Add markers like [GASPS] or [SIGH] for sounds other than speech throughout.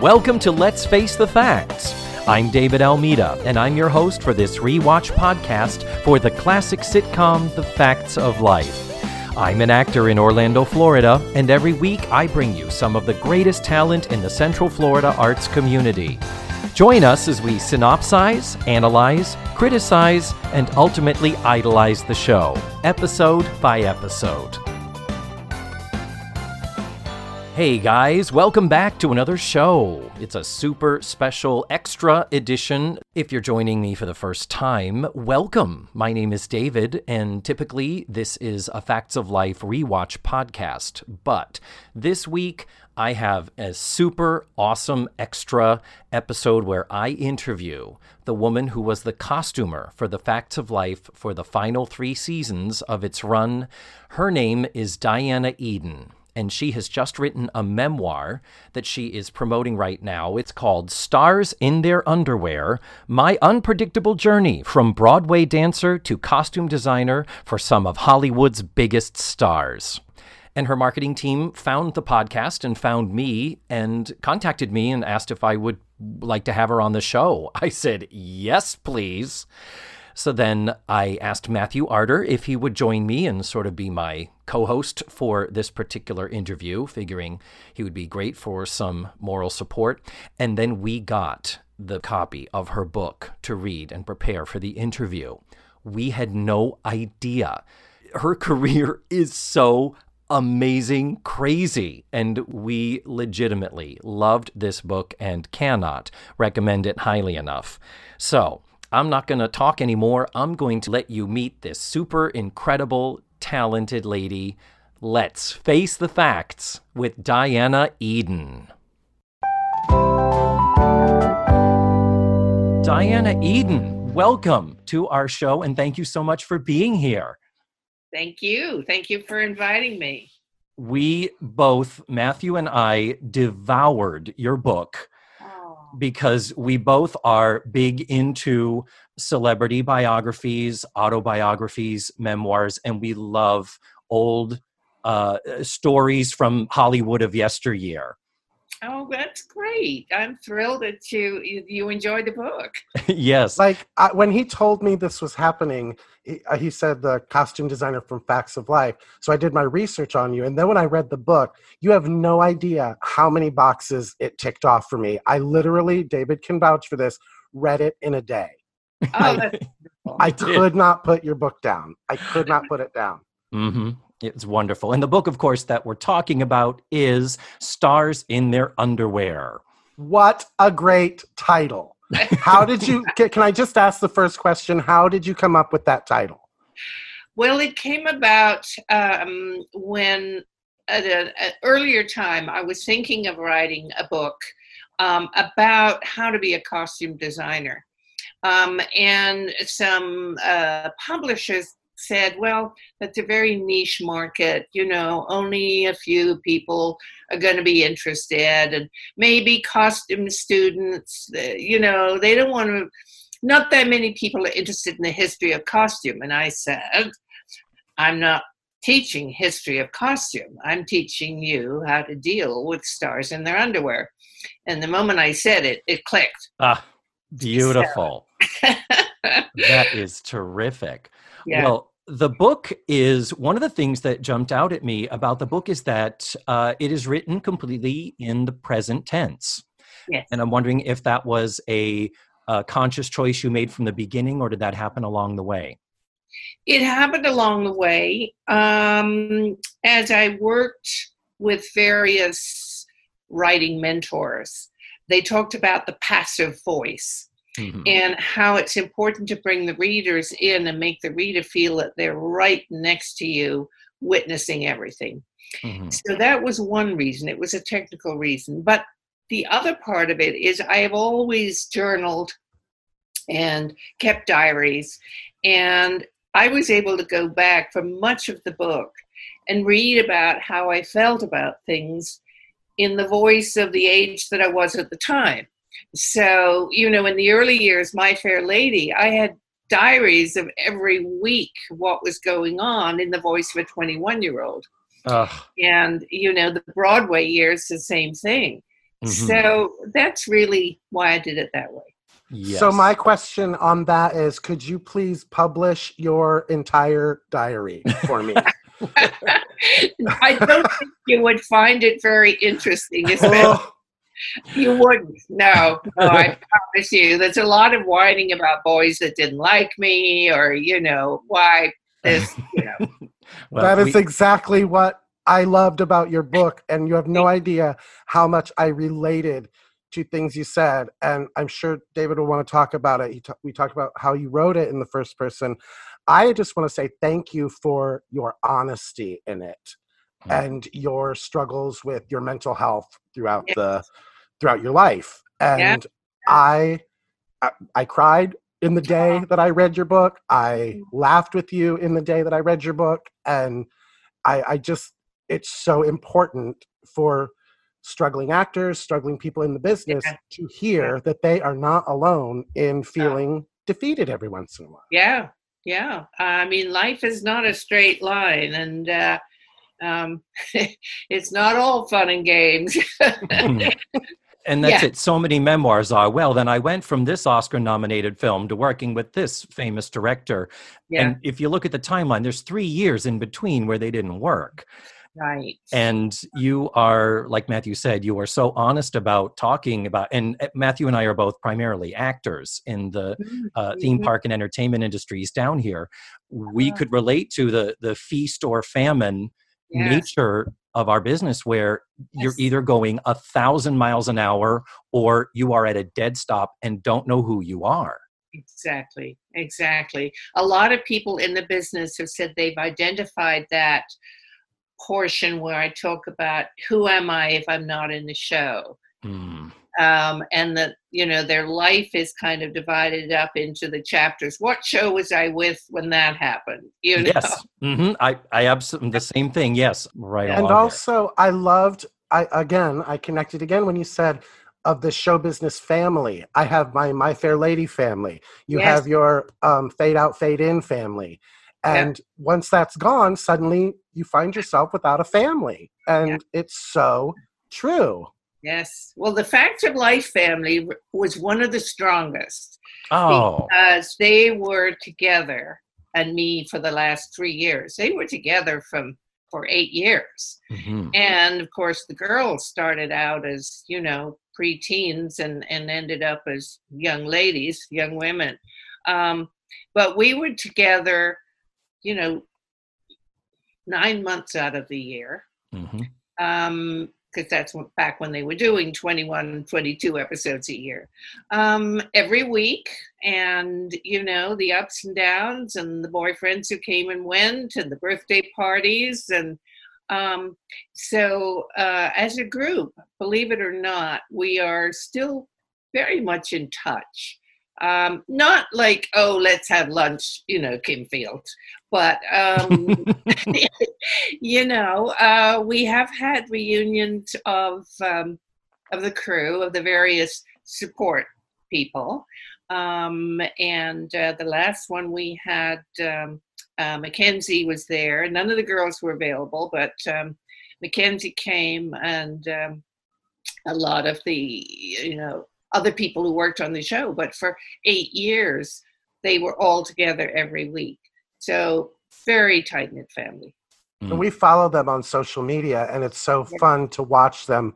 Welcome to Let's Face the Facts. I'm David Almeida, and I'm your host for this rewatch podcast for the classic sitcom The Facts of Life. I'm an actor in Orlando, Florida, and every week I bring you some of the greatest talent in the Central Florida arts community. Join us as we synopsize, analyze, criticize, and ultimately idolize the show, episode by episode. Hey guys, welcome back to another show. It's a super special extra edition. If you're joining me for the first time, welcome. My name is David, and typically this is a Facts of Life rewatch podcast. But this week, I have a super awesome extra episode where I interview the woman who was the costumer for the Facts of Life for the final three seasons of its run. Her name is Diana Eden and she has just written a memoir that she is promoting right now. It's called Stars in Their Underwear My Unpredictable Journey from Broadway Dancer to Costume Designer for Some of Hollywood's Biggest Stars. And her marketing team found the podcast and found me and contacted me and asked if I would like to have her on the show. I said, yes, please. So then I asked Matthew Arter if he would join me and sort of be my co host for this particular interview, figuring he would be great for some moral support. And then we got the copy of her book to read and prepare for the interview. We had no idea. Her [LAUGHS] career is so amazing, crazy. And we legitimately loved this book and cannot recommend it highly enough. So, I'm not going to talk anymore. I'm going to let you meet this super incredible, talented lady. Let's face the facts with Diana Eden. Diana Eden, welcome to our show and thank you so much for being here. Thank you. Thank you for inviting me. We both, Matthew and I, devoured your book because we both are big into celebrity biographies, autobiographies, memoirs, and we love old uh, stories from Hollywood of yesteryear. Oh, that's great! I'm thrilled that you you enjoyed the book. [LAUGHS] yes, like I, when he told me this was happening, he, uh, he said the costume designer from Facts of Life. So I did my research on you, and then when I read the book, you have no idea how many boxes it ticked off for me. I literally, David can vouch for this, read it in a day. Oh, I, [LAUGHS] I could not put your book down. I could not put it down. Mm-hmm. It's wonderful. And the book, of course, that we're talking about is Stars in Their Underwear. What a great title. How did you, [LAUGHS] can I just ask the first question? How did you come up with that title? Well, it came about um, when at an earlier time I was thinking of writing a book um, about how to be a costume designer. Um, and some uh, publishers said, well, that's a very niche market. You know, only a few people are going to be interested, and maybe costume students, uh, you know, they don't want to, not that many people are interested in the history of costume. And I said, I'm not teaching history of costume. I'm teaching you how to deal with stars in their underwear. And the moment I said it, it clicked. Ah, beautiful. So. [LAUGHS] that is terrific. Yeah. Well, the book is one of the things that jumped out at me about the book is that uh, it is written completely in the present tense. Yes. And I'm wondering if that was a, a conscious choice you made from the beginning, or did that happen along the way? It happened along the way. Um, as I worked with various writing mentors, they talked about the passive voice mm-hmm. and how it's important to bring the readers in and make the reader feel that they're right next to you, witnessing everything. Mm-hmm. So that was one reason. It was a technical reason. But the other part of it is I have always journaled and kept diaries. And I was able to go back for much of the book and read about how I felt about things in the voice of the age that I was at the time. So, you know, in the early years, My Fair Lady, I had diaries of every week what was going on in the voice of a 21 year old. And, you know, the Broadway years, the same thing. Mhm. So that's really why I did it that way. Yes. So my question on that is, could you please publish your entire diary for me? [LAUGHS] [LAUGHS] I don't think you would find it very interesting. especially- Oh, You wouldn't. No, no, I [LAUGHS] promise you. There's a lot of whining about boys that didn't like me, or you know, why this. You know, [LAUGHS] Well, that is we- exactly what I loved about your book, and you have no idea how much I related to things you said. And I'm sure David will want to talk about it. He ta- we talked about how you wrote it in the first person. I just want to say thank you for your honesty in it Mm. and your struggles with your mental health throughout Yes. the throughout your life. And I, I I cried in the day that I read your book. I laughed with you in the day that I read your book, and I, I just it's so important for struggling actors, struggling people in the business Yeah. to hear that they are not alone in feeling defeated every once in a while. yeah, yeah. I mean, life is not a straight line, and uh, um, [LAUGHS] it's not all fun and games. [LAUGHS] [LAUGHS] and that's Yeah. it. So many memoirs are. Well, then I went from this Oscar nominated film to working with this famous director. yeah, And if you look at the timeline, there's three years in between where they didn't work. right. And you are, like Matthew said, you are so honest about talking about, and uh, Matthew and I are both primarily actors in the uh, theme Mhm. park and entertainment industries down here. We Uh-huh. could relate to the the feast or famine Yes. nature of our business where you're either going a thousand miles an hour or you are at a dead stop and don't know who you are. Exactly, exactly. A lot of people in the business have said they've identified that portion where I talk about who am I if I'm not in the show. Mm. Um, and that, you know, their life is kind of divided up into the chapters. What show was I with when that happened? You know? Yes, hmm I I absolutely the same thing. Yes, right. and along there. also i loved i again i connected again when you said of the show business family i have my my fair lady family you Yes. have your um, fade out fade in family Yeah. and once that's gone suddenly you find yourself without a family and it's so true Yes. Well, the Facts of Life family was one of the strongest. oh, because they were together and me for the last three years. They were together from for eight years. mhm. And of course the girls started out as, you know, preteens and, and ended up as young ladies, young women. Um, but we were together, you know, nine months out of the year. Mhm. Um, because that's when, back when they were doing 21 22 episodes a year. Um, every week and you know the ups and downs and the boyfriends who came and went and the birthday parties and um, so uh, as a group believe it or not we are still very much in touch um, not like oh let's have lunch you know kim fields but um, [LAUGHS] you know, uh, we have had reunions of um, of the crew of the various support people, um, and uh, the last one we had um, uh, Mackenzie was there. None of the girls were available, but um, Mackenzie came, and um, a lot of the you know other people who worked on the show. But for eight years, they were all together every week. So very tight knit family. and we follow them on social media and it's so fun to watch them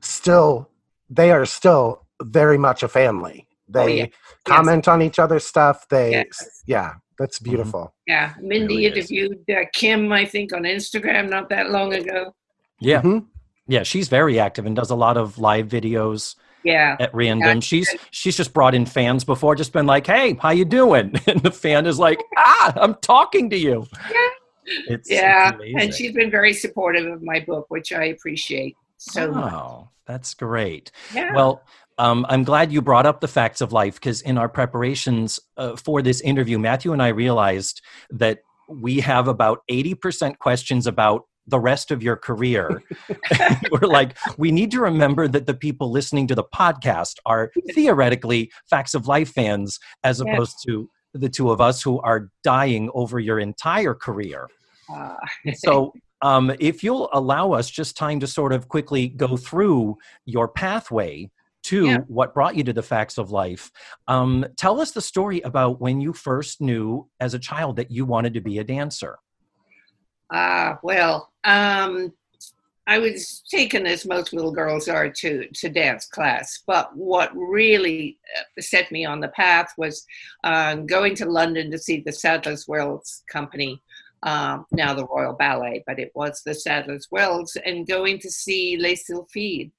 still they are still very much a family they Oh, yeah. comment on each other's stuff they Yes. yeah that's beautiful Yeah, Mindy Really interviewed uh, Kim, I think, on Instagram not that long ago. Yeah, Mhm. yeah. She's very active and does a lot of live videos Yeah, at random. She's she's just brought in fans before, just been like, "Hey, how you doing?" [LAUGHS] And the fan is like, "Ah, I'm talking to you." Yeah. It's, yeah, it's and she's been very supportive of my book, which I appreciate so much. Oh, that's great. Yeah, Well, um, I'm glad you brought up the facts of life because in our preparations uh, for this interview, Matthew and I realized that we have about 80% questions about the rest of your career. [LAUGHS] We're like, we need to remember that the people listening to the podcast are theoretically facts of life fans as Yeah. opposed to the two of us who are dying over your entire career. uh, So [LAUGHS] Um, if you'll allow us just time to sort of quickly go through your pathway to Yeah. what brought you to the facts of life, um, tell us the story about when you first knew as a child that you wanted to be a dancer. Ah, well, um, I was taken, as most little girls are, to, to dance class. But what really uh, set me on the path was uh, going to London to see the Sadler's Wells Company, um, now the Royal Ballet, but it was the Sadler's Wells, and going to see Les Sylphides.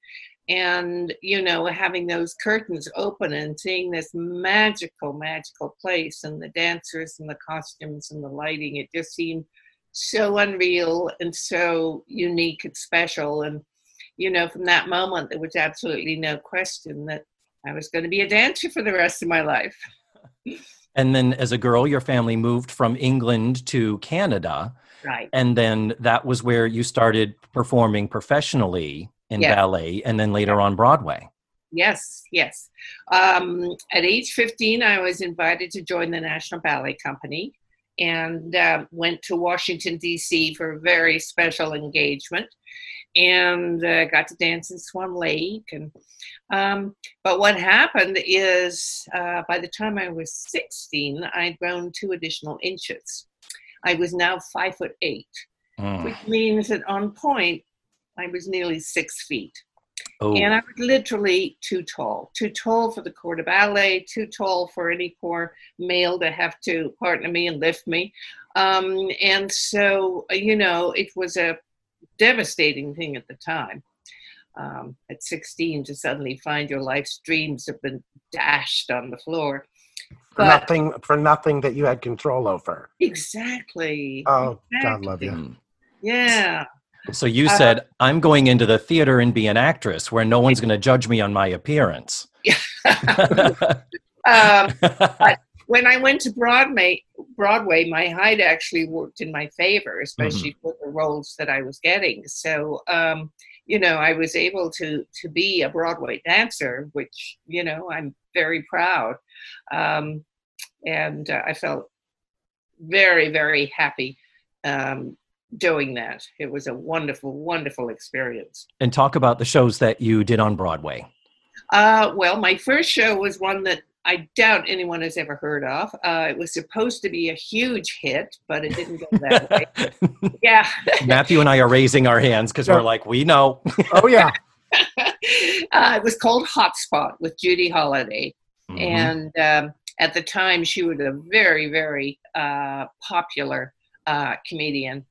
And, you know, having those curtains open and seeing this magical, magical place and the dancers and the costumes and the lighting, it just seemed so unreal and so unique and special. And, you know, from that moment, there was absolutely no question that I was going to be a dancer for the rest of my life. [LAUGHS] And then as a girl, your family moved from England to Canada. Right. And then that was where you started performing professionally in Yeah. ballet and then later on Broadway. Yes, yes. Um, at age 15, I was invited to join the National Ballet Company and uh, went to Washington, D.C. for a very special engagement and uh, got to dance in Swan Lake. And um, But what happened is uh, by the time I was 16, I'd grown two additional inches. I was now five foot eight, Mm. which means that on point, I was nearly six feet. Oh, And I was literally too tall, too tall for the corps de ballet, too tall for any poor male to have to partner me and lift me. Um, and so, you know, it was a devastating thing at the time. Um, at 16, to suddenly find your life's dreams have been dashed on the floor. For But nothing for nothing that you had control over. exactly. Oh, God love you. Yeah. So you Uh, said, I'm going into the theater and be an actress where no one's going to judge me on my appearance. [LAUGHS] um, when I went to Broadway, Broadway, my height actually worked in my favor, especially for the roles that I was getting. So, um, you know, I was able to to be a Broadway dancer, which you know I'm very proud, um, and uh, I felt very very happy um, doing that. It was a wonderful, wonderful experience. and talk about the shows that you did on Broadway. Uh, well, my first show was one that I doubt anyone has ever heard of. Uh, it was supposed to be a huge hit, but it didn't go [LAUGHS] that way. Yeah. Matthew and I are raising our hands because we're like, we know. Oh yeah. [LAUGHS] uh, it was called Hotspot with Judy Holliday. Mhm. And um, at the time, she was a very, very uh, popular uh, comedian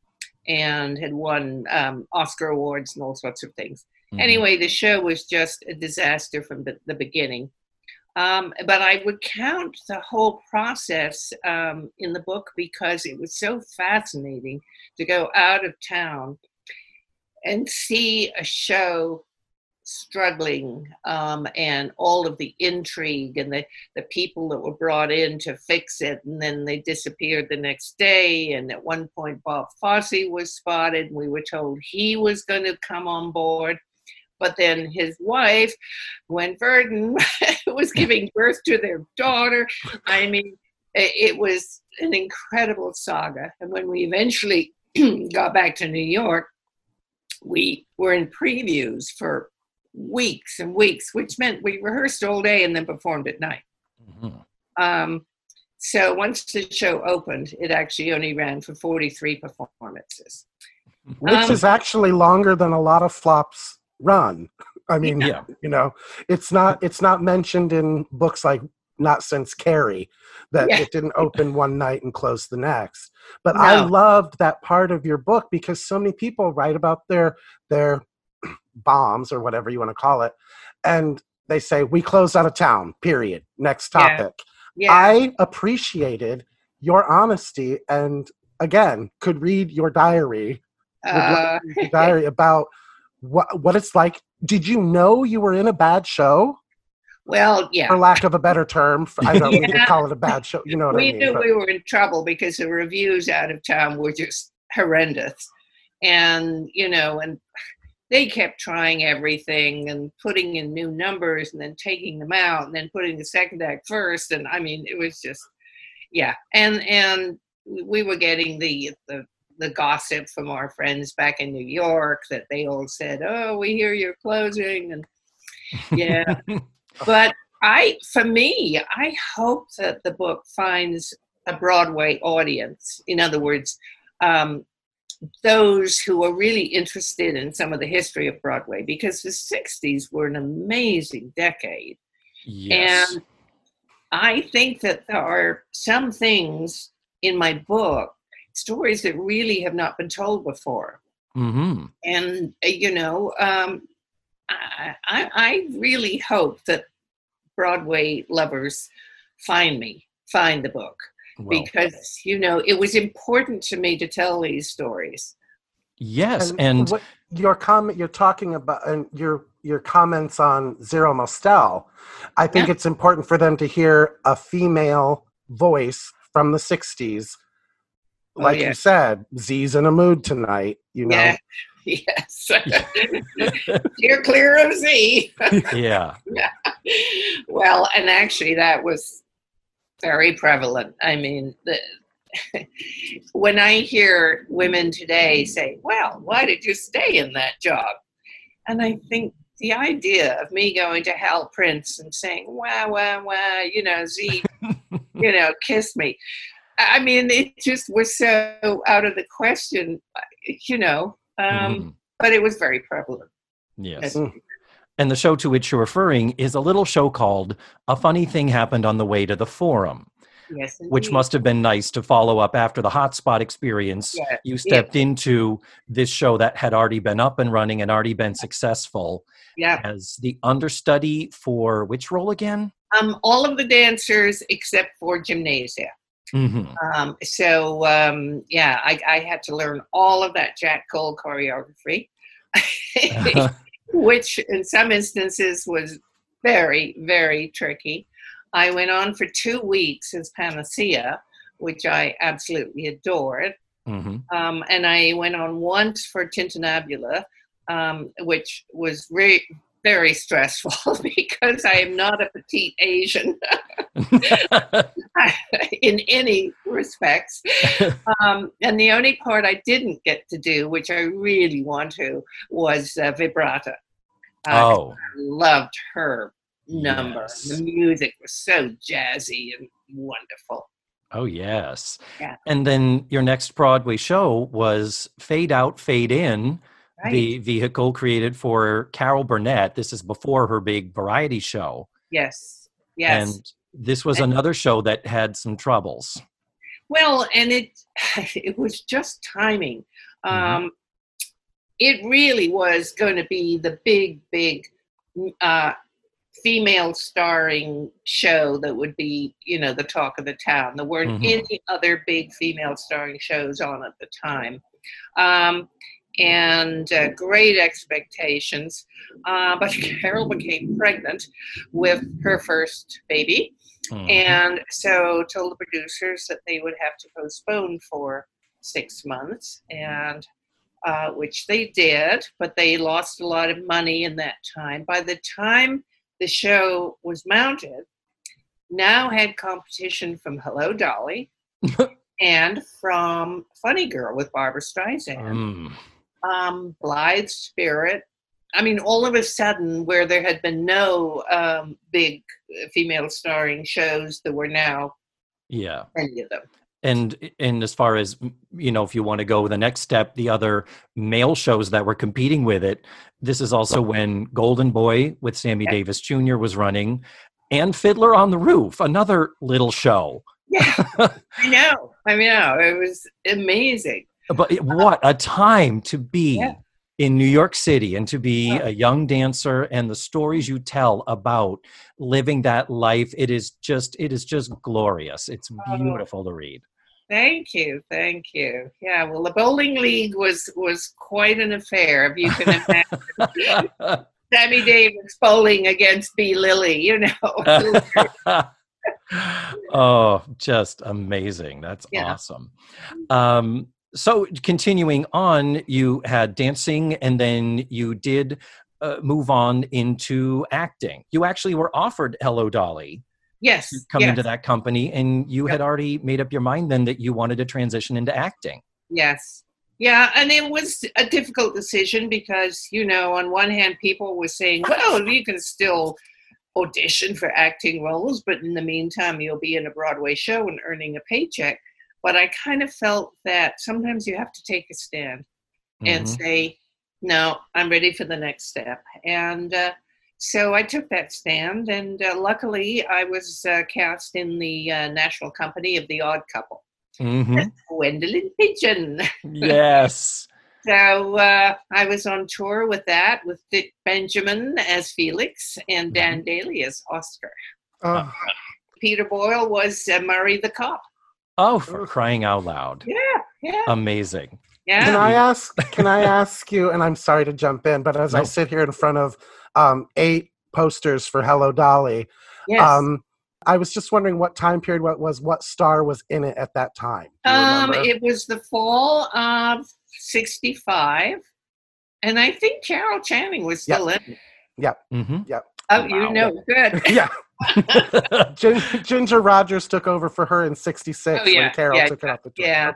and had won um, Oscar awards and all sorts of things. Mhm. Anyway, the show was just a disaster from the, the beginning. Um, but I would count the whole process um, in the book because it was so fascinating to go out of town and see a show struggling um, and all of the intrigue and the, the people that were brought in to fix it and then they disappeared the next day and at one point bob fosse was spotted and we were told he was going to come on board. But then his wife gwen verdon [LAUGHS] was giving birth to their daughter. I mean it, it was an incredible saga. And when we eventually [CLEARS THROAT] got back to new york we were in previews for weeks and weeks, which meant we rehearsed all day and then performed at night. Mhm. Um, so once the show opened, it actually only ran for 43 performances. Which Um, is actually longer than a lot of flops run. I mean, Yeah. you know, it's not it's not mentioned in books like Not Since Carrie that Yeah. it didn't [LAUGHS] open one night and close the next. But I loved that part of your book because so many people write about their their bombs or whatever you want to call it, and they say we close out of town. Period. Next topic. Yeah, I appreciated your honesty and again could read your diary uh, your diary about what what it's like. Did you know you were in a bad show, well, yeah. for lack of a better term? For, I [LAUGHS] don't need to Yeah. call it a bad show. You know what we I mean? knew but- we were in trouble because the reviews out of town were just horrendous and you know and they kept trying everything and putting in new numbers and then taking them out and then putting the second act first and i mean it was just yeah and and we were getting the the the gossip from our friends back in New York that they all said, "Oh, we hear you're closing," and yeah. [LAUGHS] but I, for me, I hope that the book finds a Broadway audience. In other words, um, those who are really interested in some of the history of Broadway, because the '60s were an amazing decade, Yes. and I think that there are some things in my book, stories that really have not been told before. hmm And, uh, you know, um, I, I, I really hope that Broadway lovers find me, find the book, Well, because, you know, it was important to me to tell these stories. yes, and, what your comment you're talking about and your your comments on Zero Mostel, I think Yeah. it's important for them to hear a female voice from the '60s. Oh, Like yeah. you said, Z's in a mood tonight. You know, Yeah. [LAUGHS] Yes. [LAUGHS] You're clear of Z. [LAUGHS] yeah, well, and actually, that was very prevalent. I mean, the, [LAUGHS] when I hear women today say, Well, why did you stay in that job? And I think the idea of me going to Hal Prince and saying, Wah, wah, wah, you know, Z, [LAUGHS] you know, kiss me. I mean, it just was so out of the question, you know, um, Mhm. but it was very prevalent. yes. And the show to which you're referring is a little show called A Funny Thing Happened on the Way to the Forum, Yes, which must have been nice to follow up after the hotspot experience. Yeah, You stepped into this show that had already been up and running and already been successful yeah. as the understudy for which role again? Um, all of the dancers except for gymnasia. hmm Um, so um, yeah, I, I had to learn all of that Jack Cole choreography, [LAUGHS] [LAUGHS] which in some instances was very, very tricky. I went on for two weeks as Panacea, which I absolutely adored. hmm Um, and I went on once for Tintinabula, um, which was very, very stressful [LAUGHS] because I am not a petite Asian [LAUGHS] in any respects. [LAUGHS] Um, and the only part I didn't get to do, which I really want to, was uh, vibrata. Uh, oh, I loved her number. Yes. The music was so jazzy and wonderful. oh yes. Yeah. And then your next Broadway show was Fade Out, Fade In, Right? the vehicle created for Carol Burnett. This is before her big variety show. yes. Yes. And this was And- another show that had some troubles. Well, and it [LAUGHS] it was just timing. Mhm. Um, it really was going to be the big, big uh, female starring show that would be, you know, the talk of the town. There weren't Mhm. any other big female starring shows on at the time. Um, and uh, great expectations. Uh, but [LAUGHS] Carol became pregnant with her first baby Mhm. and so told the producers that they would have to postpone for six months and uh, which they did but they lost a lot of money in that time by the time the show was mounted now had competition from hello dolly [LAUGHS] and from funny girl with barbra streisand Mm. Um, Blithe Spirit. I mean, all of a sudden, where there had been no um, big female starring shows, there were now Yeah. many of them. and and as far as you know if you want to go the next step the other male shows that were competing with it this is also when golden boy with sammy Yeah. davis jr was running and fiddler on the roof another little show Yeah, [LAUGHS] I know. I know. It was amazing. But it- what a time to be [LAUGHS] Yeah. in new york city and to be Yeah. a young dancer and the stories mm-hmm. you tell about living that life it is just it is just glorious it's Oh. beautiful to read Thank you, thank you. Yeah, well, the bowling league was was quite an affair. If you can [LAUGHS] imagine, Sammy Davis bowling against Bea Lillie, you know. [LAUGHS] oh, just amazing. That's Yeah. awesome. Mm-hmm. Um, so, continuing on, you had dancing and then you did uh, move on into acting. You actually were offered Hello Dolly yes, to come yes, into that company, and you Yep. had already made up your mind then that you wanted to transition into acting. yes, Yeah, and it was a difficult decision because, you know, on one hand, people were saying, well, you can still audition for acting roles, but in the meantime, you'll be in a Broadway show and earning a paycheck. But I kind of felt that sometimes you have to take a stand and Mhm. say, no, I'm ready for the next step. And uh, so I took that stand, and uh, luckily, I was uh, cast in the uh, national company of The Odd Couple, Mhm. [LAUGHS] Gwendolyn Pigeon. [LAUGHS] yes. So uh, I was on tour with that, with Dick Benjamin as Felix and Dan Dailey as Oscar. Oh, Peter Boyle was uh, Murray the cop. Oh, for crying out loud. Yeah, yeah, Amazing. yeah. Can I ask? Can I [LAUGHS] ask you? And I'm sorry to jump in, but as I sit here in front of um, eight posters for Hello Dolly, yes. um, I was just wondering what time period, what was, what star was in it at that time? Um, it was the fall of 65. And I think Carol Channing was still in. it. hmm Oh, you Wow. know, good. [LAUGHS] yeah, Gin- [LAUGHS] Ginger Rogers took over for her in '66 Oh, yeah, when Carol yeah, took it off the tour. yeah.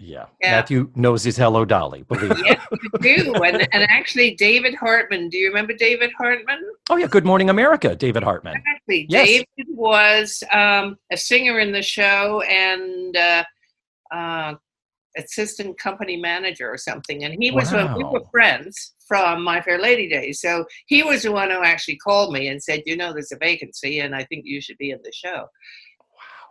Yeah. Yeah. Matthew knows his Hello Dolly. Believe me. Yes, you do. And, and actually, David Hartman. Do you remember David Hartman? Oh, yeah. Good Morning America, David Hartman. Exactly. Yes. David was um, a singer in the show and uh, uh, assistant company manager or something. And he was when we were friends from My Fair Lady days. So he was the one who actually called me and said, "You know, there's a vacancy, and I think you should be in the show."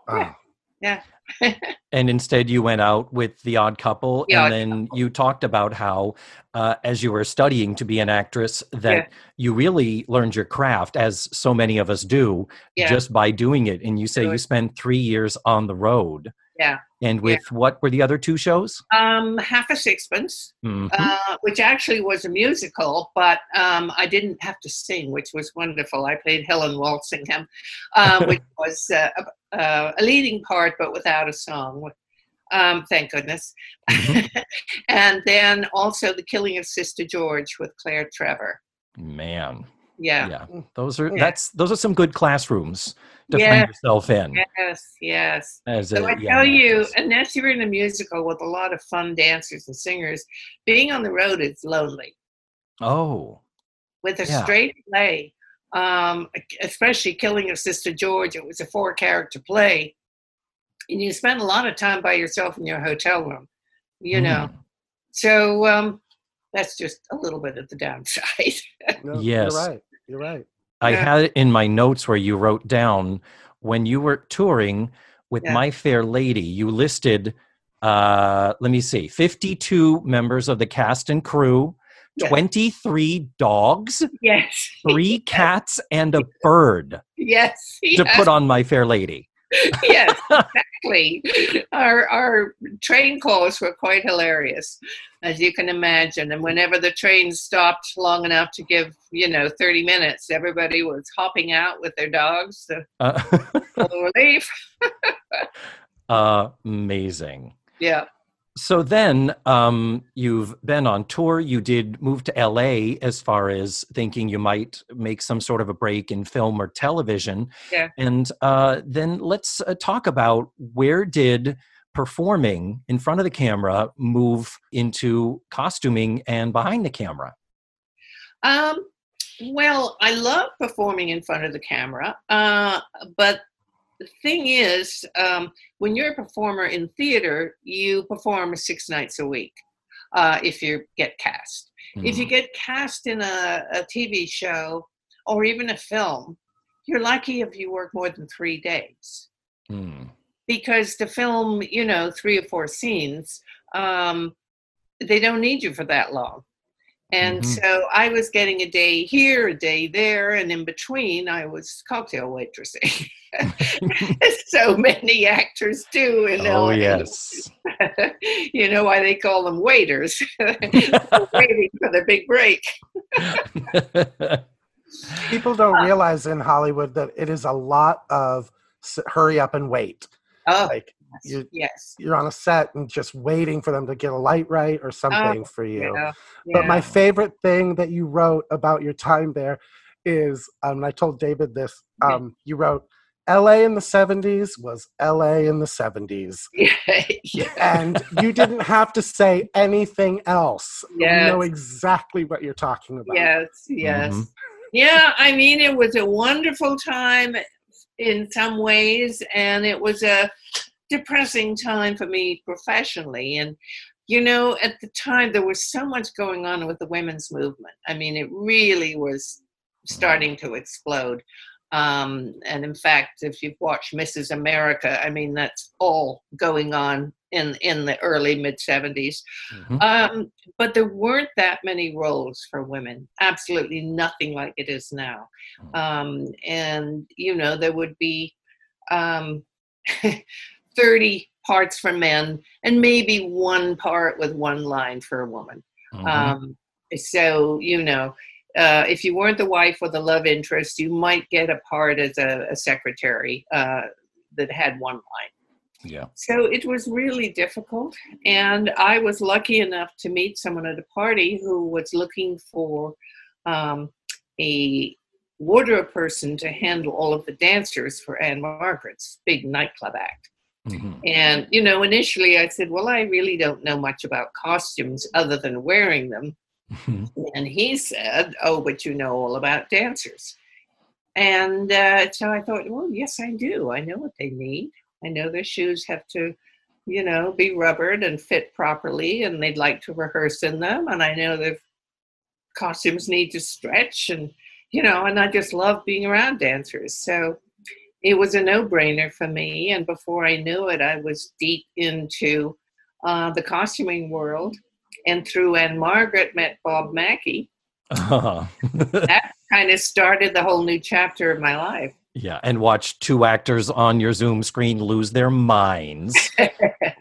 Wow. Yeah. [LAUGHS] And instead, you went out with the odd couple, The and Odd then you talked about how, uh, as you were studying to be an actress, that Yeah. you really learned your craft, as so many of us do, Yeah. just by doing it. And you say you spent three years on the road. Yeah. And with what were the other two shows? Um, half a sixpence. Mhm. uh, which actually was a musical, but um, I didn't have to sing, which was wonderful. I played Helen Walsingham, uh, [LAUGHS] which was uh, a, uh, a leading part, but without a song. Um, thank goodness. [LAUGHS] and then also The Killing of Sister George with Claire Trevor. Man, Yeah. yeah, those are Yeah. that's those are some good classrooms to Yeah. find yourself in. Yes, yes. As So a I young tell you, unless you're in a musical with a lot of fun dancers and singers, being on the road is lonely. oh, with a Yeah. straight play, um, especially Killing of Sister George. It was a four character play. And you spend a lot of time by yourself in your hotel room, you know. Mm. So um, that's just a little bit of the downside. [LAUGHS] No, Yes. You're right. You're right. I Yeah. had it in my notes where you wrote down when you were touring with Yeah. My Fair Lady, you listed, uh, let me see, 52 members of the cast and crew, Yeah. 23 dogs, yes. [LAUGHS] three cats, and a bird Yes. to yes. put on My Fair Lady. [LAUGHS] yes, exactly. Our our train calls were quite hilarious, as you can imagine. And whenever the train stopped long enough to give, you know, thirty minutes, everybody was hopping out with their dogs to Uh, relief. [LAUGHS] amazing. Yeah, So then um, you've been on tour. You did move to LA as far as thinking you might make some sort of a break in film or television. Yeah. And uh, then let's uh, talk about where did performing in front of the camera move into costuming and behind the camera? Um, well, I love performing in front of the camera, uh, but the thing is, um, when you're a performer in theater, you perform six nights a week uh, if you get cast. If you Mhm. get cast in a, a TV show or even a film, you're lucky if you work more than three days Mm. because the film, you know, three or four scenes, um, they don't need you for that long. And Mhm. so I was getting a day here, a day there, and in between, I was cocktail waitressing. [LAUGHS] As [LAUGHS] so many actors do in Oh, LA. yes. [LAUGHS] you know why they call them waiters? [LAUGHS] Waiting for the big break. People don't realize in Hollywood that it is a lot of hurry up and wait. Oh, Like you, yes. you're on a set and just waiting for them to get a light right or something for you. Yeah. But my favorite thing that you wrote about your time there is, um, and I told David this. Okay. Um, you wrote, LA in the 70s was LA in the 70s. [LAUGHS] yeah. And you didn't have to say anything else. Yes. You know exactly what you're talking about. Yes, yes. Mhm. Yeah, I mean, it was a wonderful time in some ways, and it was a depressing time for me professionally. And, you know, at the time, there was so much going on with the women's movement. I mean, it really was starting to explode. Um, and in fact, if you've watched Mrs. America, I mean, that's all going on in, in the early mid 70s. Mhm. Um, but there weren't that many roles for women. Absolutely nothing like it is now. Um, and you know, there would be um, [LAUGHS] 30 parts for men and maybe one part with one line for a woman. Mhm. Um, so you know, uh, if you weren't the wife or the love interest, you might get a part as a, a secretary uh, that had one line. yeah. So it was really difficult. And I was lucky enough to meet someone at a party who was looking for um, a wardrobe person to handle all of the dancers for Ann-Margret's big nightclub act. Mhm. And, you know, initially I said, Well, I really don't know much about costumes other than wearing them. Mhm. [LAUGHS] And he said, Oh, but you know all about dancers. And uh, so I thought, Well, yes, I do. I know what they need. I know their shoes have to, you know, be rubbered and fit properly, and they'd like to rehearse in them. And I know their costumes need to stretch, and, you know, and I just love being around dancers. So it was a no brainer for me. And before I knew it, I was deep into uh, the costuming world. And through Ann-Margret, met Bob Mackie. Uh-huh. [LAUGHS] That kind of started the whole new chapter of my life. yeah, and watch two actors on your Zoom screen lose their minds. [LAUGHS]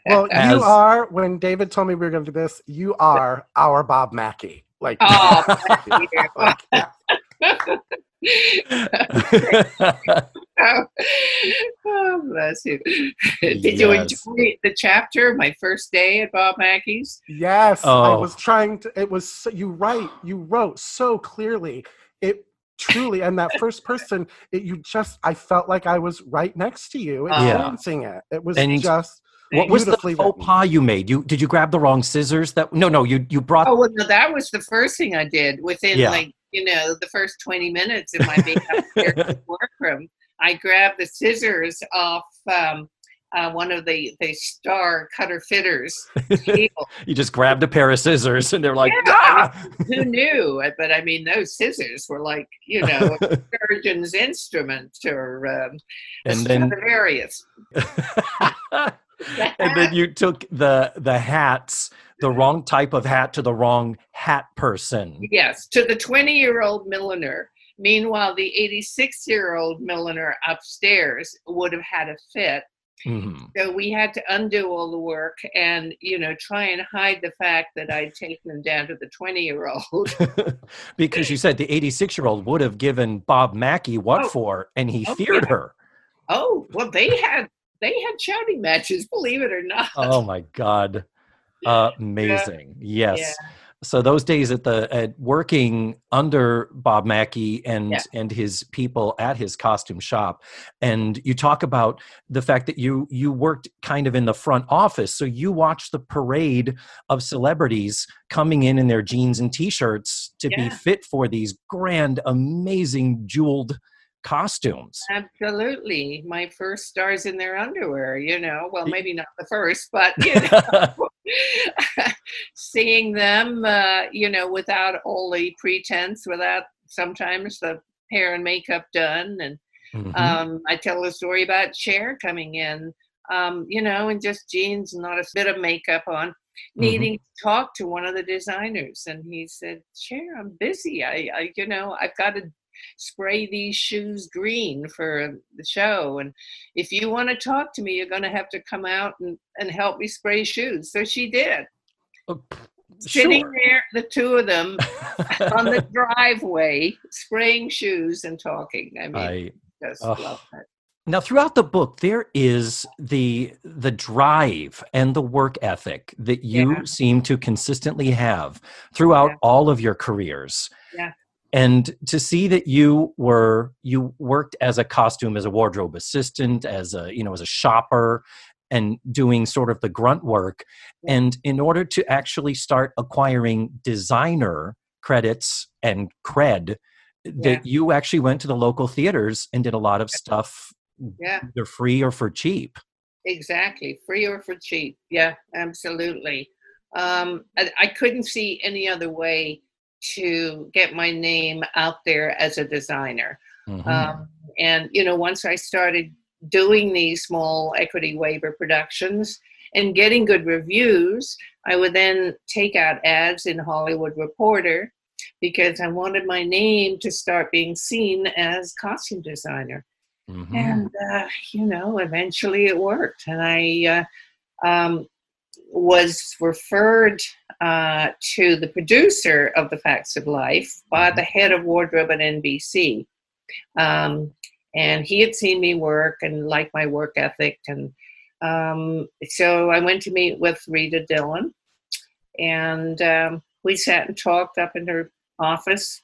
Well, As- you are, when David told me we were going to do this, you are our Bob Mackie. Like, Oh, [LAUGHS] like, yeah. Oh, oh, bless you. Did you enjoy the chapter, my first day at Bob Mackie's? Yes, I Oh. was trying to. It was so, you write. You wrote so clearly. It truly, and that first person, it, you just. I felt like I was right next to you ah. Yeah. experiencing it. It was And just. what was the beautifully faux written. pas you made? You did you grab the wrong scissors? That no, no, you you brought. Oh, well, no, that was the first thing I did within, Yeah. like, you know, the first 20 minutes of my being upstairs in the workroom. I grabbed the scissors off um, uh, one of the, the star cutter fitters table. [LAUGHS] you just grabbed a pair of scissors, and they're like, Yeah. "Ah!" Who knew? But I mean, those scissors were like, you know, a [LAUGHS] surgeon's instrument or um, and then Stradivarius. [LAUGHS] and then you took the the hats, the wrong type of hat to the wrong hat person. Yes, to the 20 year old milliner. Meanwhile, the 86 year old milliner upstairs would have had a fit. Mhm. So we had to undo all the work and, you know, try and hide the fact that I'd taken them down to the 20 year old. [LAUGHS] because you said the 86 year old would have given Bob Mackie what Oh. for, and he Oh, feared yeah. her. Oh, well, they had. They had shouting matches, believe it or not. Oh my God. Amazing. Yes. Yeah. So those days at the at working under Bob Mackie and Yeah. and his people at his costume shop, and you talk about the fact that you you worked kind of in the front office, so you watched the parade of celebrities coming in in their jeans and t-shirts to be fit for these grand, amazing jeweled costumes. Absolutely. My first stars in their underwear, you know. Well, maybe not the first, but, you know. [LAUGHS] seeing them, uh, you know, without all the pretense, without sometimes the hair and makeup done. And Mhm. um, I tell a story about Cher coming in, um, you know, in just jeans not a bit of makeup on, needing to talk to one of the designers. And he said, Cher, I'm busy. I, I you know, I've got to spray these shoes green for the show. And if you want to talk to me, you're going to have to come out and, and help me spray shoes. So she did. Oh, Sitting sure. there, the two of them [LAUGHS] on the driveway, spraying shoes and talking. I mean, I just Ugh. love that. Now, throughout the book, there is the the drive and the work ethic that you Yeah. seem to consistently have throughout Yeah. all of your careers. Yeah. And to see that you were you worked as a costume as a wardrobe assistant as a you know as a shopper and doing sort of the grunt work and in order to actually start acquiring designer credits and cred that you actually went to the local theaters and did a lot of stuff Yeah. either free or for cheap Exactly, free or for cheap. Yeah, absolutely. Um, I, I couldn't see any other way to get my name out there as a designer. Mhm. Um, and you know, once I started doing these small equity waiver productions and getting good reviews, I would then take out ads in Hollywood Reporter because I wanted my name to start being seen as costume designer Mhm. and uh, you know eventually it worked and i uh, um, was referred uh, to the producer of the facts of life by the head of wardrobe at nbc um, and he had seen me work and liked my work ethic and um, so i went to meet with rita dillon. And um, we sat and talked up in her office.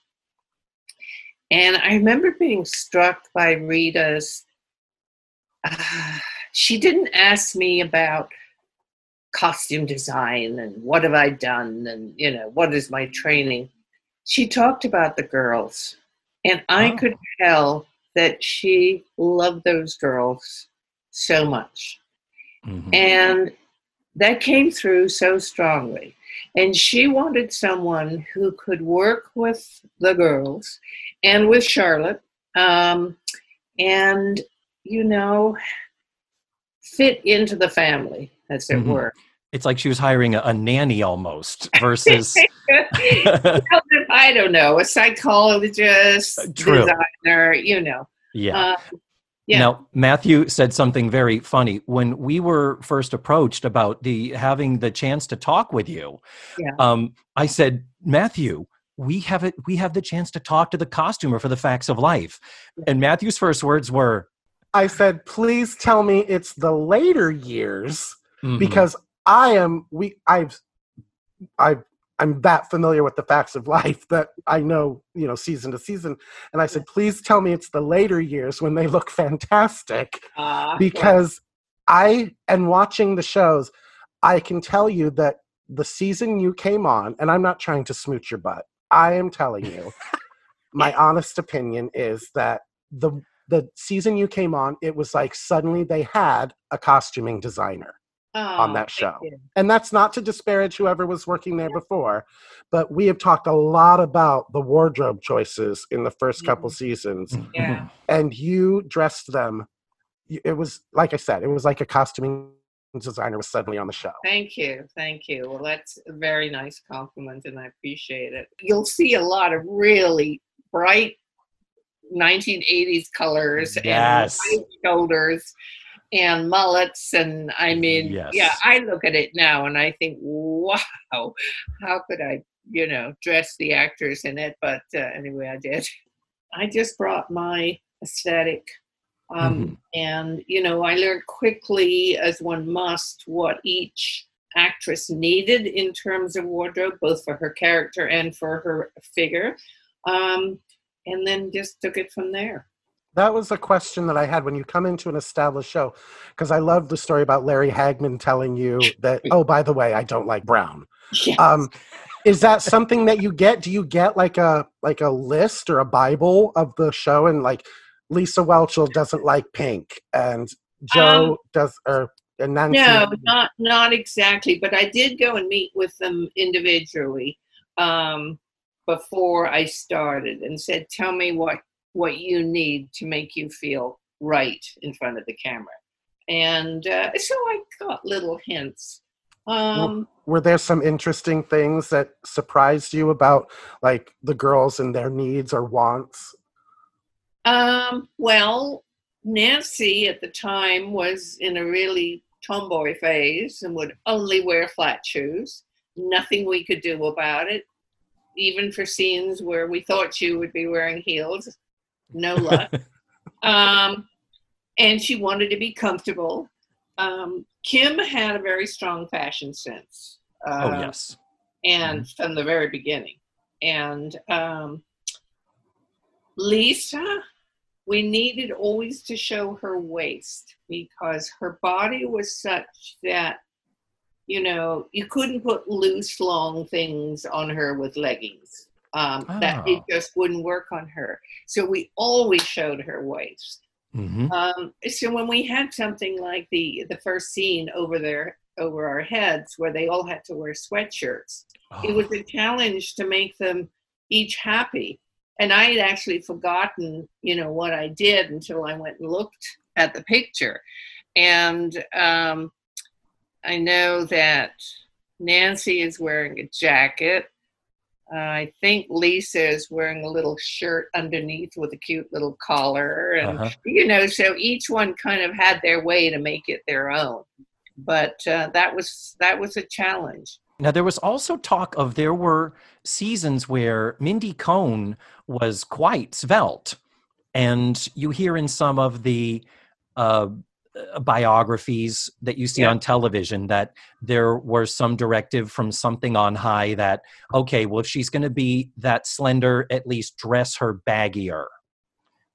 And I remember being struck by Rita's. Uh, [SIGHS] she didn't ask me about costume design and what have I done and, you know, what is my training. She talked about the girls, and I Oh. could tell that she loved those girls so much. Mhm. And that came through so strongly. And she wanted someone who could work with the girls and with Charlotte um, and, you know, fit into the family, as it Mhm. were. it's like she was hiring a, a nanny almost [LAUGHS] versus [LAUGHS] I don't know, a psychologist, True. designer, you know. yeah Uh, yeah. Now, Matthew said something very funny when we were first approached about the having the chance to talk with you. Yeah. Um, I said, Matthew, we have it. We have the chance to talk to the costumer for the facts of life. And Matthew's first words were I said, please tell me it's the later years "Mhm, because I am we I've I've I'm that familiar with the facts of [LAUGHS] life that I know, you know, season to season. And I said, please tell me it's the later years when they look fantastic. uh, Because I and watching the shows, I can tell you that the season you came on, and I'm not trying to smooch your butt. I am telling you, [LAUGHS] my honest opinion is that the the season you came on, it was like suddenly they had a costuming designer on oh, that show. And that's not to disparage whoever was working there before, but we have talked a lot about the wardrobe choices in the first couple seasons, mhm, Yeah. and you dressed them. It was like I said, it was like a costuming designer was suddenly on the show. Thank you, thank you. Well, that's a very nice compliment, and I appreciate it. You'll see a lot of really bright 1980s colors Yes. and shoulders and mullets, and I mean, Yes. yeah, I look at it now and I think, wow, how could I, you know, dress the actors in it? But uh, anyway, I did. I just brought my aesthetic. Um, And, you know, I learned quickly, as one must, what each actress needed in terms of wardrobe, both for her character and for her figure. Um, and then just took it from there. That was a question that I had when you come into an established show, because I love the story about Larry Hagman telling you that, oh, by the way, I don't like brown. Yeah. um is that something that you get do you get like a like a list or a bible of the show and like lisa whelchel doesn't like pink and jo Um, does or and Nancy, No, not not exactly. But I did go and meet with them individually um, before I started, and said, "Tell me what what you need to make you feel right in front of the camera." And uh, so I got little hints. Um, were there some interesting things that surprised you about like the girls and their needs or wants Um, well, Nancy at the time was in a really tomboy phase and would only wear flat shoes. Nothing we could do about it, even for scenes where we thought she would be wearing heels. No luck. um, and she wanted to be comfortable. Um, Kim had a very strong fashion sense. oh Uh, yes and from the very beginning. And um, Lisa, we needed always to show her waist because her body was such that, you know, you couldn't put loose, long things on her with leggings. Um, That it Oh. just wouldn't work on her. So we always showed her waist. hmm Um, so when we had something like the the first scene over their over our heads, where they all had to wear sweatshirts, it was a challenge to make them each happy. And I had actually forgotten, you know, what I did until I went and looked at the picture. And um, I know that Nancy is wearing a jacket. I think Lisa is wearing a little shirt underneath with a cute little collar. And, Uh-huh. you know, so each one kind of had their way to make it their own. But uh, that was that was a challenge. Now, there was also talk of there were seasons where Mindy Cohn was quite svelte. And you hear in some of the uh, uh, biographies that you see Yeah. on television that there was some directive from something on high that, okay, well, if she's going to be that slender, at least dress her baggier.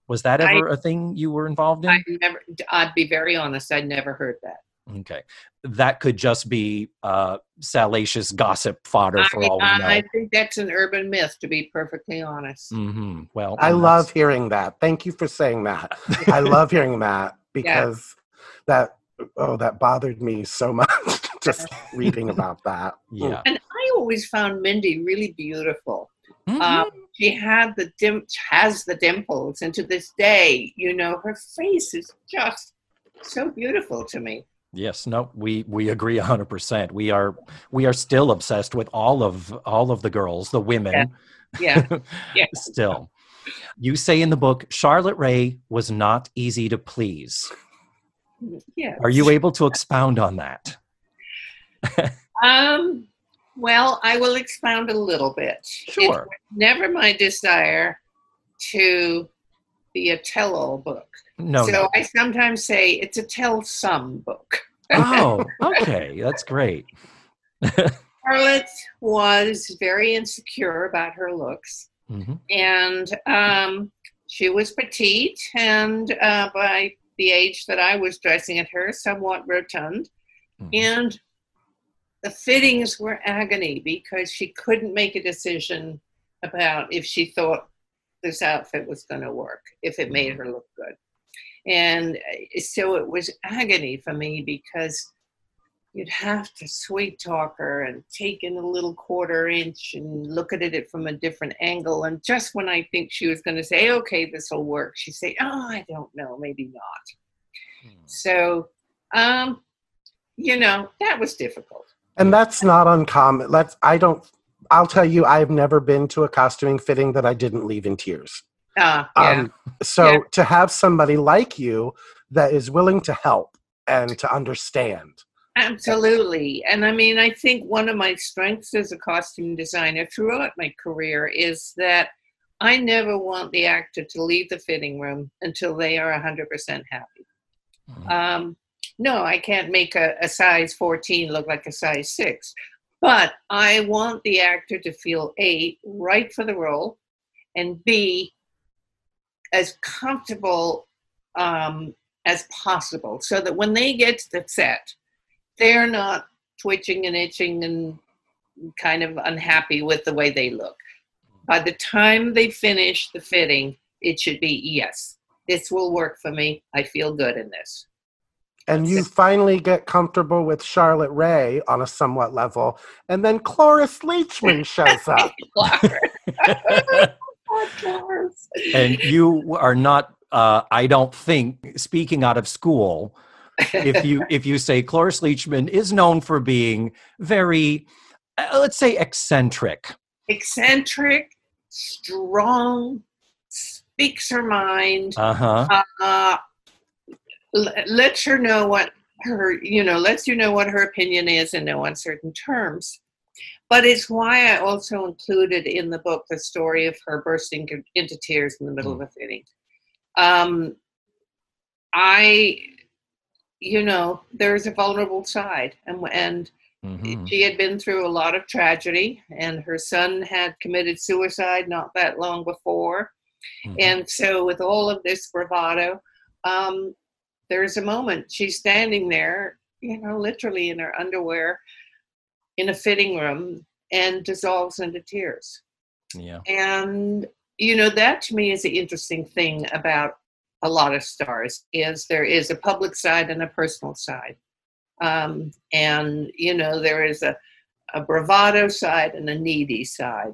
Was that ever a thing you were involved in? I never. I'd be very honest. I'd never heard that. okay. That could just be uh, salacious gossip fodder for I, all we know. I think that's an urban myth, to be perfectly honest. hmm Well, I and love hearing that. Thank you for saying that. [LAUGHS] I love hearing that because that oh that bothered me so much [LAUGHS] just reading about that. Yeah. And I always found Mindy really beautiful. Mhm. Um, she had the dim, has the dimples, and to this day, you know, her face is just so beautiful to me. yes. No. We we agree hundred percent. We are we are still obsessed with all of all of the girls, the women. Yeah, yeah. [LAUGHS] still. You say in the book, Charlotte Rae was not easy to please. Yeah. Are you able to expound on that? [LAUGHS] Um. Well, I will expound a little bit. It Sure. never my desire to be a tell-all book. No. so no. I sometimes say it's a tell-some book. Oh, [LAUGHS] okay. That's great. [LAUGHS] Charlotte was very insecure about her looks, hmm and um, she was petite, and uh, by the age that I was dressing at her, somewhat rotund. Mhm. And the fittings were agony because she couldn't make a decision about if she thought this outfit was going to work, if it made her look good. And uh, so it was agony for me because you'd have to sweet talk her and take in a little quarter inch and look at it from a different angle. And just when I think she was going to say, okay, this will work, she'd say, oh, I don't know, maybe not. So, um, you know, that was difficult. And that's not uncommon. Let's I don't I'll tell you I've never been to a costuming fitting that I didn't leave in tears. Uh, yeah. Um, so Yeah. to have somebody like you that is willing to help and to understand. Absolutely. And I mean, I think one of my strengths as a costume designer throughout my career is that I never want the actor to leave the fitting room until they are 100% happy. Mhm. Um, no, I can't make a, a size 14 look like a size 6. But I want the actor to feel A, right for the role, and B, as comfortable um, as possible so that when they get to the set, they're not twitching and itching and kind of unhappy with the way they look. By the time they finish the fitting, it should be yes, this will work for me. I feel good in this. And you finally get comfortable with Charlotte Rae on a somewhat level, and then Cloris Leachman [LAUGHS] shows up. [LAUGHS] [LAUGHS] and you are not. Uh, I don't think speaking out of school. If you [LAUGHS] if you say Cloris Leachman is known for being very, uh, let's say, eccentric. eccentric, strong, speaks her mind, Uh huh. uh, l- lets her know what her, you know, lets you know what her opinion is in no uncertain terms. But it's why I also included in the book the story of her bursting into tears in the middle of a fitting. Um, I, you know, there's a vulnerable side, and and hmm she had been through a lot of tragedy, and her son had committed suicide not that long before. Mhm. And so, with all of this bravado, um, there's a moment she's standing there, you know, literally in her underwear in a fitting room and dissolves into tears. yeah. And, you know, that to me is the interesting thing about a lot of stars is there is a public side and a personal side. Um, and, you know, there is a, a bravado side and a needy side.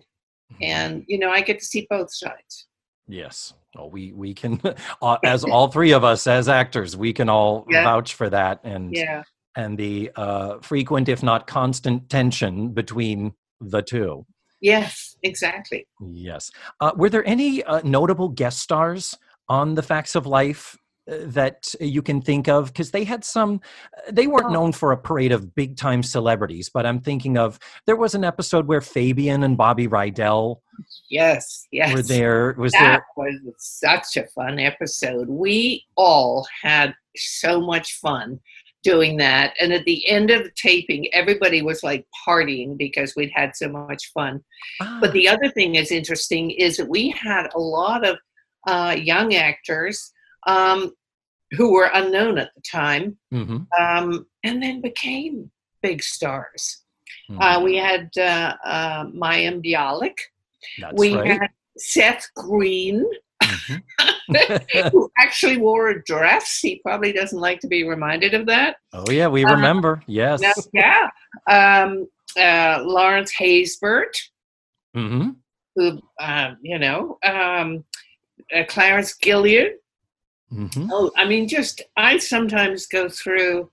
Mhm. And, you know, I get to see both sides. Yes. Well, we we can, [LAUGHS] uh, as all three of us as actors, we can all [LAUGHS] Yeah. vouch for that, and Yeah. and the uh, frequent, if not constant, tension between the two. Yes, exactly. Yes. Uh, were there any uh, notable guest stars on the Facts of Life uh, that you can think of? Because they had some, uh, they weren't Oh. known for a parade of big time celebrities, but I'm thinking of there was an episode where Fabian and Bobby Rydell Yes, yes. were there. Was that there? was such a fun episode. We all had so much fun doing that. And at the end of the taping, everybody was like partying because we'd had so much fun. But Ah, the other thing is interesting is that we had a lot of uh, young actors um, who were unknown at the time mhm, um, and then became big stars. mhm. Uh, we had uh, uh, Mayim Bialik. That's we right. had Seth Green, Mhm. [LAUGHS] who actually wore a dress. He probably doesn't like to be reminded of that. oh yeah, we Uh, remember. yes. No, yeah. Um, uh, Lawrence Haysbert, hmm who, uh, you know, um, uh, Clarence Gilliard. hmm Oh, I mean, just I sometimes go through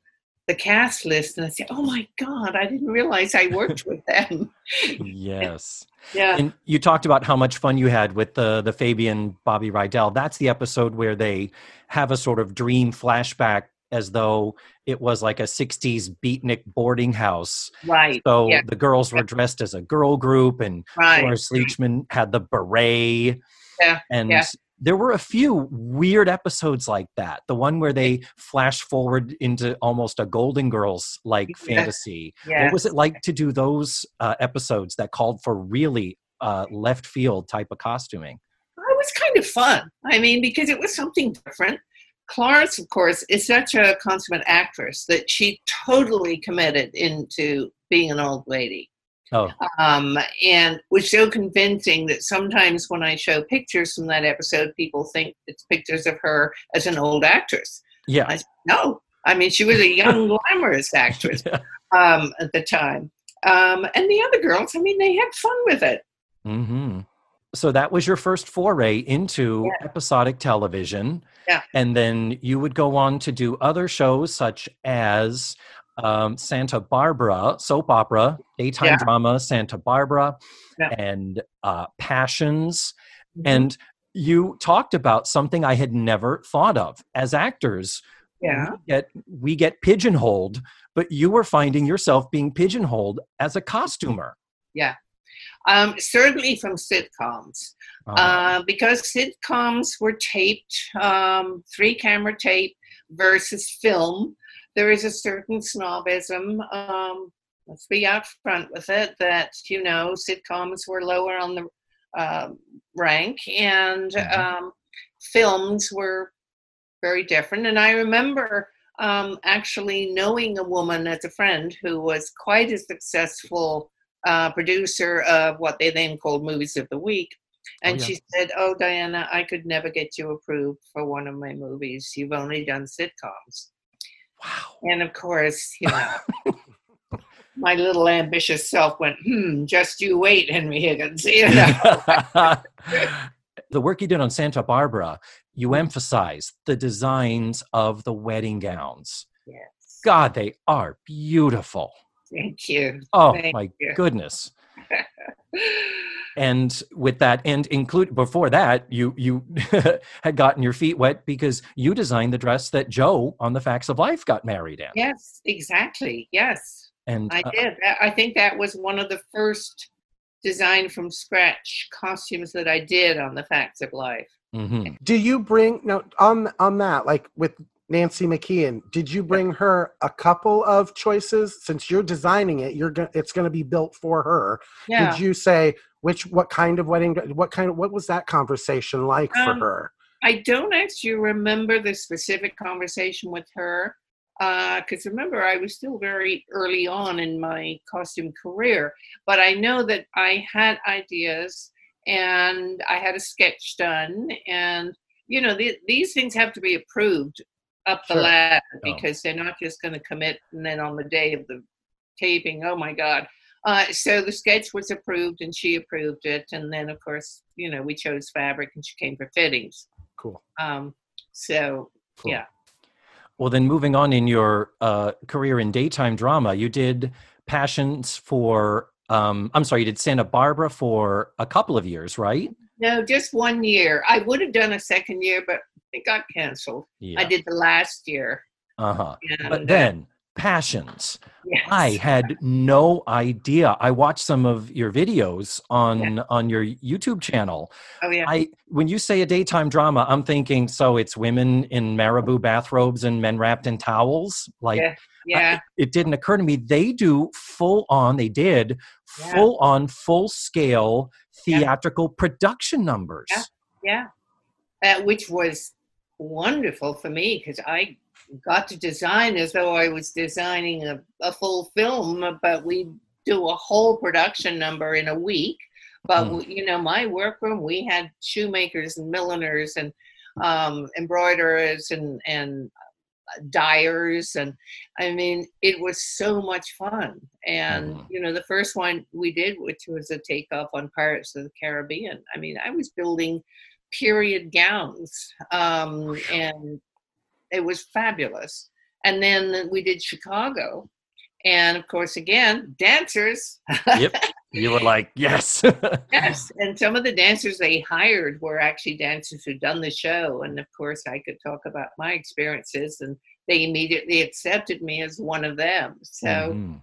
the cast list and I say, "Oh my God, I didn't realize I worked with them." Yes. [LAUGHS] Yeah, And you talked about how much fun you had with the the Fabian Bobby Rydell. That's the episode where they have a sort of dream flashback as though it was like a 60s beatnik boarding house. right, So Yeah. the girls were dressed as a girl group and right. Cloris Leachman had the beret. Yeah, And yeah. There were a few weird episodes like that. The one where they flash forward into almost a Golden Girls like Yes. fantasy. Yeah. What was it like to do those uh, episodes that called for really uh, left field type of costuming? it was kind of fun. I mean, because it was something different. Clarence, of course, is such a consummate actress that she totally committed into being an old lady. Oh, Um, and was so convincing that sometimes when I show pictures from that episode, people think it's pictures of her as an old actress. yeah. I- No, I mean, she was a young, [LAUGHS] glamorous actress Yeah. um, at the time. Um, and the other girls, I mean, they had fun with it. hmm So that was your first foray into Yeah. episodic television. Yeah. And then you would go on to do other shows such as um, Santa Barbara, soap opera, daytime Yeah. drama, Santa Barbara, Yeah. and uh, Passions. And you talked about something I had never thought of. As actors, yeah. we get, we get pigeonholed, but you were finding yourself being pigeonholed as a costumer. Um, certainly from sitcoms. Uh, uh, because sitcoms were taped, um, three camera tape versus film, there is a certain snobism. Um, let's be out front with it that, you know, sitcoms were lower on the uh, rank and Mhm. um, films were very different. And I remember um, actually knowing a woman as a friend who was quite a successful uh, producer of what they then called Movies of the Week. And yeah. she said, Oh, Diana, I could never get you approved for one of my movies. You've only done sitcoms. Wow. And of course, you know, my little ambitious self went, Hmm, just you wait, Henry Higgins. You [LAUGHS] know? the work you did on Santa Barbara, you emphasized the designs of the wedding gowns. yes. God, they are beautiful. Thank you. Oh Thank my you. goodness. [LAUGHS] And with that, and include before that, you you [LAUGHS] had gotten your feet wet because you designed the dress that Jo on the Facts of Life got married in. yes, exactly. Yes. And I uh, did. I- I think that was one of the first design from scratch costumes that I did on the Facts of Life. mhm. Do you bring no on on that like with Nancy McKeon? Did you bring her a couple of choices since you're designing it? You're gonna it's going to be built for her. Yeah. Did you say Which what kind of wedding? What kind of what was that conversation like for Um, her? I don't actually remember the specific conversation with her because remember I was still very early on in my costume career, but I know that I had ideas and I had a sketch done, and you know the, these things have to be approved up the Sure. ladder Oh. because they're not just going to commit and then on the day of the taping, oh my God. Uh, so the sketch was approved and she approved it, and then of course you know we chose fabric and she came for fittings. Cool. Um, so cool. yeah. Well, then moving on in your uh, career in daytime drama, you did Passions for, um, I'm sorry, you did Santa Barbara for a couple of years, right? no, just one year. I would have done a second year, but it got canceled. Yeah. I did the last year. Uh huh. But then, Passions. yes. I had no idea. I watched some of your videos on on your YouTube channel. oh yeah, I when you say a daytime drama, I'm thinking so it's women in marabou bathrobes and men wrapped in towels. Like Yeah. yeah, it didn't occur to me they do full on. They did Yeah. full on, full scale Yeah. theatrical production numbers. Yeah. yeah. Uh, which was wonderful for me because I got to design as though I was designing a, a full film, but we do a whole production number in a week. But we- you know, my workroom, we had shoemakers and milliners and um, embroiderers and and dyers and i mean it was so much fun and Mhm. you know the first one we did which was a takeoff on pirates of the caribbean i mean i was building period gowns um, and it was fabulous and then we did chicago and of course again dancers Yep. You were like, yes. [LAUGHS] yes and some of the dancers they hired were actually dancers who'd done the show and of course i could talk about my experiences and they immediately accepted me as one of them so Mhm.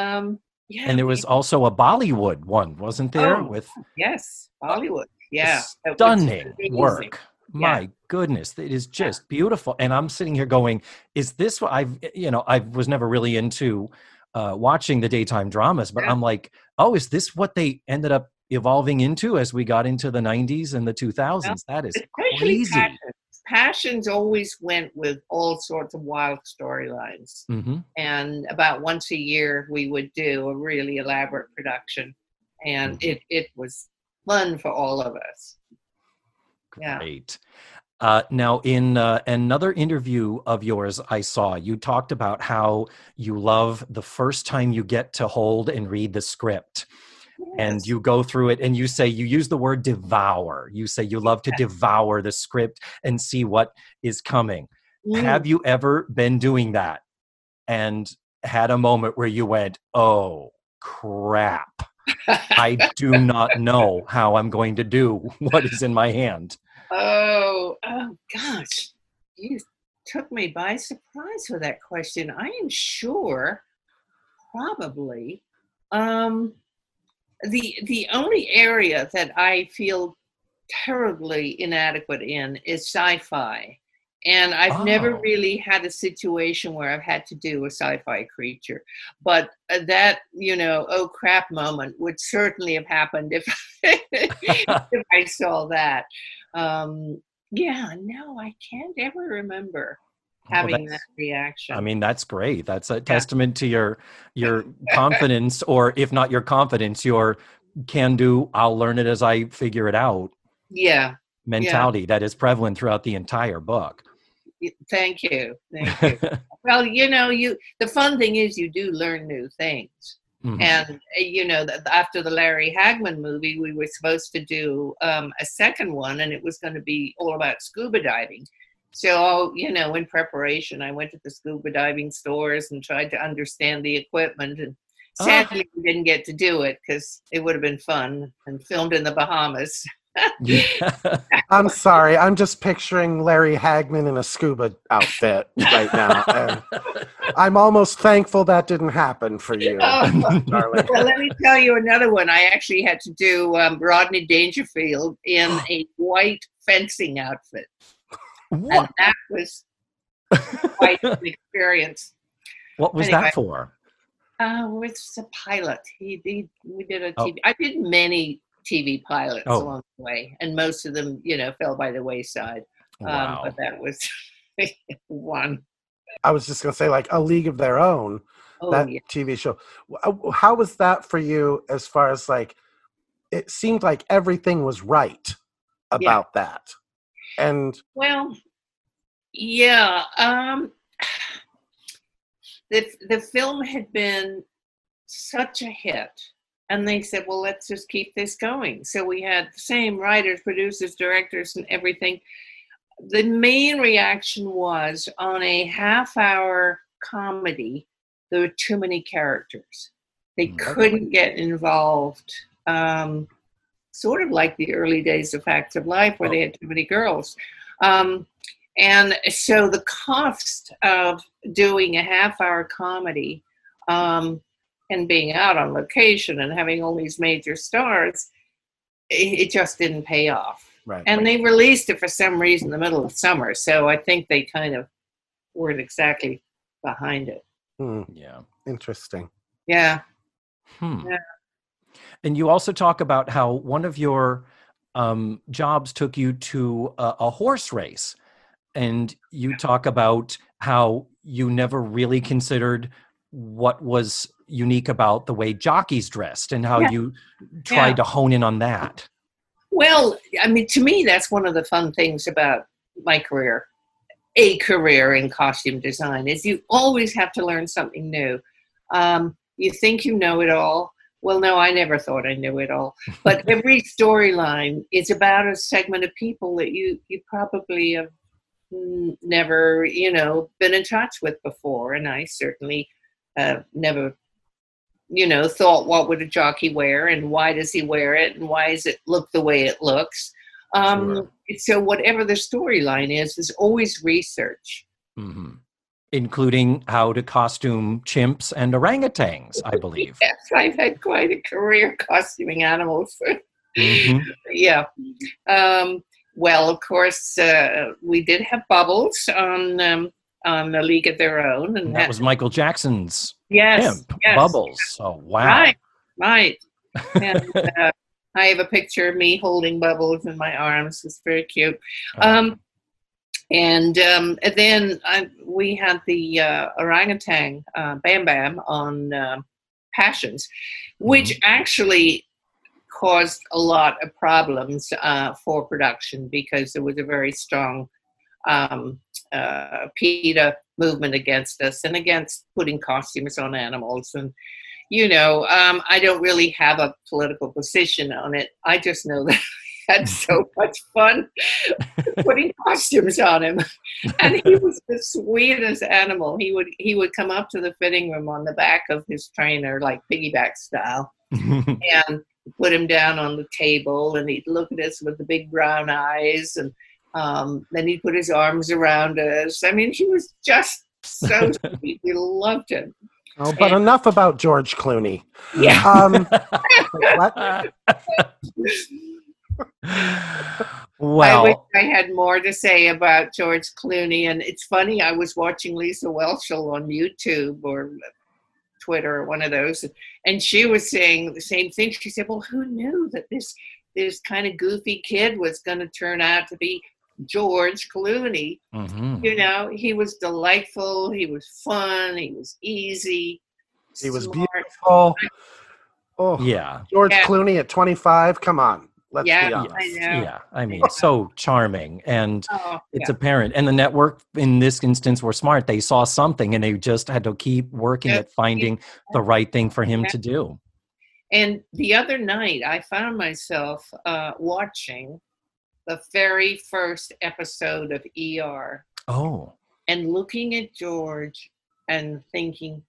um yeah And there we- was also a Bollywood one, wasn't there? Oh, With yes bollywood yeah stunning work. My goodness, it is just beautiful. And I'm sitting here going, is this what I've, you know, I was never really into uh, watching the daytime dramas, but Yeah. I'm like, oh, is this what they ended up evolving into as we got into the 90s and the 2000s? That is especially crazy. passions. passions always went with all sorts of wild storylines hmm and about once a year we would do a really elaborate production and Mhm. it it was fun for all of us Yeah. Great. Uh, now, in uh, another interview of yours, I saw you talked about how you love the first time you get to hold and read the script. and you go through it and you say you use the word devour you say you love to devour the script and see what is coming Mm. have you ever been doing that and had a moment where you went oh crap i do not know how i'm going to do what is in my hand oh oh gosh. You took me by surprise with that question. I am sure probably um the the only area that i feel terribly inadequate in is sci-fi. And i've never Oh. really had a situation where i've had to do a sci-fi creature. But uh, that you know oh crap moment would certainly have happened if [LAUGHS] if i saw that um yeah no i can't ever remember Well, having that reaction I mean, that's great. That's a testament to your your [LAUGHS] confidence, or if not your confidence, your can do. I'll learn it as I figure it out yeah mentality that is prevalent throughout the entire book. thank you thank you [LAUGHS] well you know you the fun thing is you do learn new things Mhm. and uh, you know after the larry hagman movie we were supposed to do um, a second one and it was going to be all about scuba diving so you know in preparation i went to the scuba diving stores and tried to understand the equipment and Ah. sadly we didn't get to do it because it would have been fun and filmed in the bahamas. [LAUGHS] I'm sorry. I'm just picturing Larry Hagman in a scuba outfit right now. [LAUGHS] I'm almost thankful that didn't happen for you, Oh. darling. well, let me tell you another one. I actually had to do um, Rodney Dangerfield in [GASPS] a white fencing outfit, what, and that was quite an experience. what was anyway. that for? Uh, it's a pilot. He, he we did a Oh. TV. I did many TV pilots Oh. along the way, and most of them, you know, fell by the wayside. Wow. Um, but that was [LAUGHS] one. I was just gonna say like a League of Their Own. Oh, that yeah. TV show. Uh, How was that for you as far as like it seemed like everything was right about that. And Well, yeah. Um, [SIGHS] the the film had been such a hit, and they said, "Well, let's just keep this going." So we had the same writers, producers, directors, and everything. The main reaction was on a half-hour comedy, there were too many characters. They Mm. couldn't get involved. Um, sort of like the early days of Facts of Life, where they had too many girls. Um, and so the cost of doing a half hour comedy um, and being out on location and having all these major stars, it, it just didn't pay off. right. And they released it for some reason in the middle of summer. So I think they kind of weren't exactly behind it. Hmm, yeah. interesting. Yeah. Hmm. Yeah. And you also talk about how one of your um, jobs took you to a, a horse race. And you talk about how you never really considered what was unique about the way jockeys dressed and how Yeah. you tried Yeah. to hone in on that. Well, I mean, to me, that's one of the fun things about my career, a career in costume design, is you always have to learn something new. Um, you think you know it all. Well, no, I never thought I knew it all. [LAUGHS] But every storyline is about a segment of people that you you probably have never, you know, been in touch with before, and I certainly uh, never you know, thought what would a jockey wear and why does he wear it and why does it look the way it looks. Um, Sure. So whatever the storyline is, there's always research. hmm Including how to costume chimps and orangutans, I believe. [LAUGHS] Yes, I've had quite a career costuming animals. [LAUGHS] Mhm. yeah. Um, well, of course, uh, we did have bubbles on um, on the League of Their Own, and And that was Michael Jackson's yes, yes, Bubbles. So, wow. Right, right. [LAUGHS] And uh, I have a picture of me holding Bubbles in my arms. It's very cute. Um, and, um, and then I, we had the uh, orangutan uh, Bam Bam on uh, Passions, which actually caused a lot of problems uh, for production because there was a very strong um, uh, PETA movement against us and against putting costumes on animals. And, you know, um, I don't really have a political position on it. I just know that [LAUGHS] I had so much fun [LAUGHS] putting costumes on him. And he was the sweetest animal. He would he would come up to the fitting room on the back of his trainer, like piggyback style, [LAUGHS] and put him down on the table and he'd look at us with the big brown eyes and um, then he'd put his arms around us. I mean, he was just so [LAUGHS] sweet. We loved him. Oh, but enough about George Clooney. Yeah. [LAUGHS] Um, wait, what? [LAUGHS] I wish I had more to say about George Clooney. And it's funny, I was watching Lisa Whelchel on YouTube or Twitter or one of those, and she was saying the same thing. She said, Well, who knew that this this kind of goofy kid was going to turn out to be George Clooney? mhm. You know, he was delightful, he was fun, he was easy. He was smart. beautiful. Oh, yeah. George Yeah. Clooney at 25. Come on. Let's Yeah, be yeah. honest. I know. Yeah. I mean, so [LAUGHS] charming. And Oh, it's yeah. apparent. And the network in this instance were smart. They saw something and they just had to keep working Yeah. at finding the right thing for him Yeah. to do. And the other night, I found myself uh, watching the very first episode of ER Oh. and looking at George and thinking,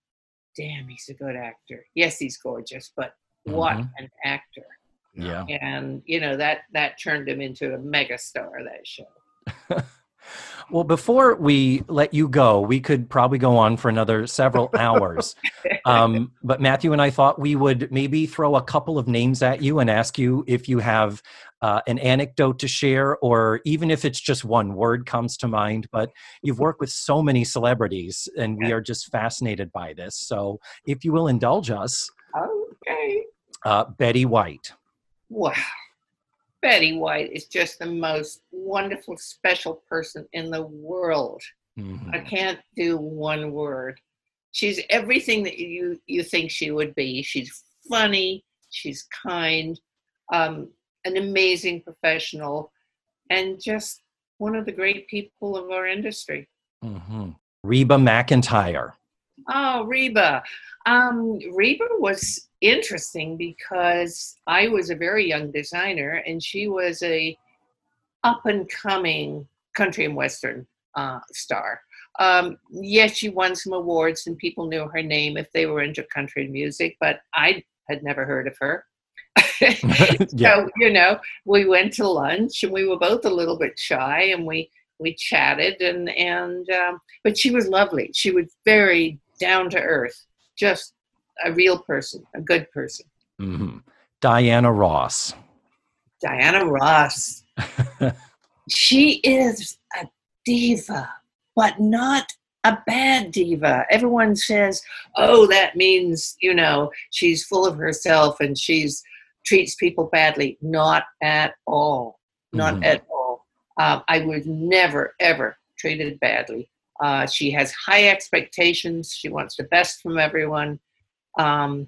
damn, he's a good actor. Yes, he's gorgeous, but what Mhm. an actor. Yeah. And, you know, that, that turned him into a megastar, that show. [LAUGHS] Well, before we let you go, we could probably go on for another several [LAUGHS] hours. Um, but Matthew and I thought we would maybe throw a couple of names at you and ask you if you have uh, an anecdote to share, or even if it's just one word comes to mind. But you've worked with so many celebrities, and we are just fascinated by this. So if you will indulge us, Okay. uh, Betty White. wow. Betty White is just the most wonderful, special person in the world. Mhm. I can't do one word. She's everything that you you think she would be. She's funny. She's kind. Um, an amazing professional, and just one of the great people of our industry. Mhm. Reba McEntire. Oh, Reba. Um, Reba was interesting because I was a very young designer, and she was a up and coming country and western uh, star. Um, yes, she won some awards, and people knew her name if they were into country music, but I had never heard of her. [LAUGHS] yeah. [LAUGHS] So you know, we went to lunch, and we were both a little bit shy, and we we chatted, and and um, but she was lovely. She was very down to earth, just a real person, a good person. Mhm. Diana Ross. Diana Ross. [LAUGHS] she is a diva, but not a bad diva. Everyone says, "Oh, that means you know she's full of herself and she's treats people badly." Not at all. Not Mhm. at all. Um, I was never ever treated badly. Uh, she has high expectations. She wants the best from everyone. Um,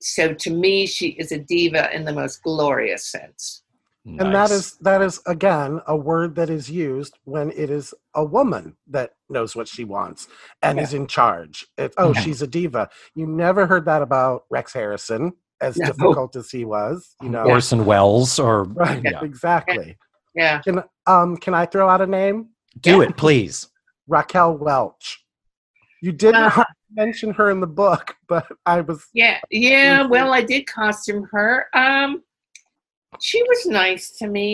so to me, she is a diva in the most glorious sense. and that Nice. is that is again a word that is used when it is a woman that knows what she wants and is in charge it's oh Yeah. she's a diva you never heard that about rex harrison as No. difficult as he was you know Orson Welles or right yeah. exactly Yeah. can um can i throw out a name Do Yeah. it, please. Raquel welch you did Uh. not [LAUGHS] mention her in the book but i was Yeah, yeah. Well, I did costume her. Um, she was nice to me.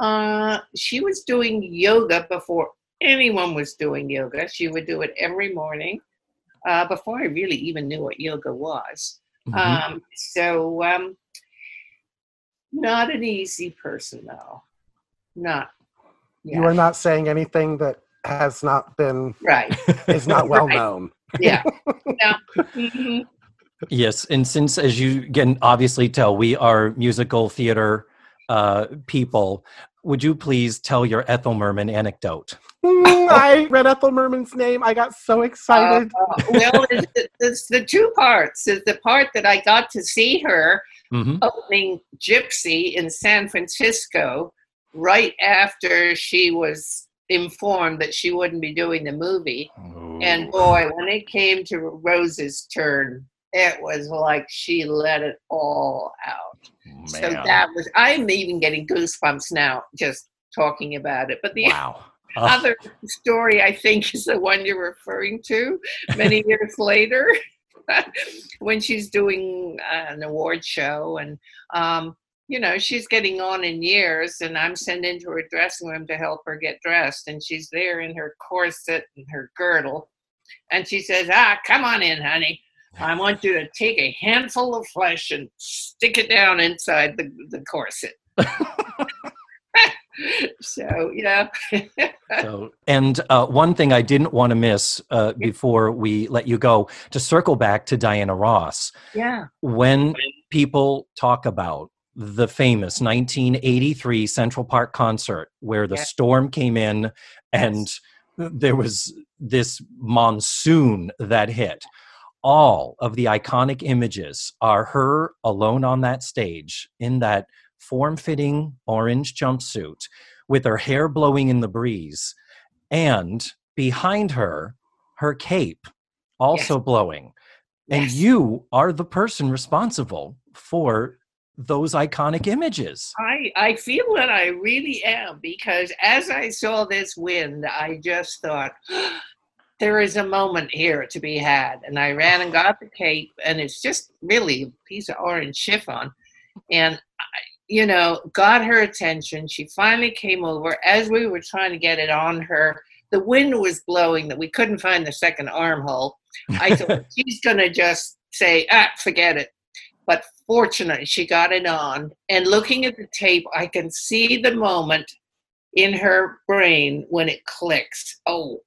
Uh, she was doing yoga before anyone was doing yoga. She would do it every morning. Uh, before I really even knew what yoga was. Mhm. Um, so, um, not an easy person, though. Not. you are not saying anything that has not been right. is not [LAUGHS] well Right. known Yeah. [LAUGHS] yeah. Mhm. Yes, and since, as you can obviously tell, we are musical theater uh, people, would you please tell your Ethel Merman anecdote? Mm, i read ethel merman's name i got so excited Uh, well, it's, it's the two parts. Is the part that I got to see her hmm opening Gypsy in San Francisco right after she was informed that she wouldn't be doing the movie. And boy, when it came to Rose's turn, it was like she let it all out. So that was, I'm even getting goosebumps now just talking about it. But the wow. [LAUGHS] Other story I think is the one you're referring to many [LAUGHS] years later [LAUGHS] when she's doing uh, an award show and um, you know she's getting on in years and I'm sent into her dressing room to help her get dressed and she's there in her corset and her girdle and she says ah come on in honey I want you to take a handful of flesh and stick it down inside the, the corset. [LAUGHS] so, yeah. [LAUGHS] so, and uh, one thing I didn't want to miss uh, before we let you go to circle back to Diana Ross. yeah. when people talk about the famous 1983 Central Park concert where the Yeah. storm came in and there was this monsoon that hit, all of the iconic images are her alone on that stage in that form fitting orange jumpsuit with her hair blowing in the breeze and behind her, her cape also blowing. And Yes. you are the person responsible for those iconic images. I, I feel that I really am because as I saw this wind, I just thought, [GASPS] there is a moment here to be had. And I ran and got the cape, and it's just really a piece of orange chiffon. And, I, you know, got her attention. She finally came over. As we were trying to get it on her, the wind was blowing that we couldn't find the second armhole. I thought [LAUGHS] she's going to just say, ah, forget it. But fortunately, she got it on. And looking at the tape, I can see the moment in her brain when it clicks. Oh,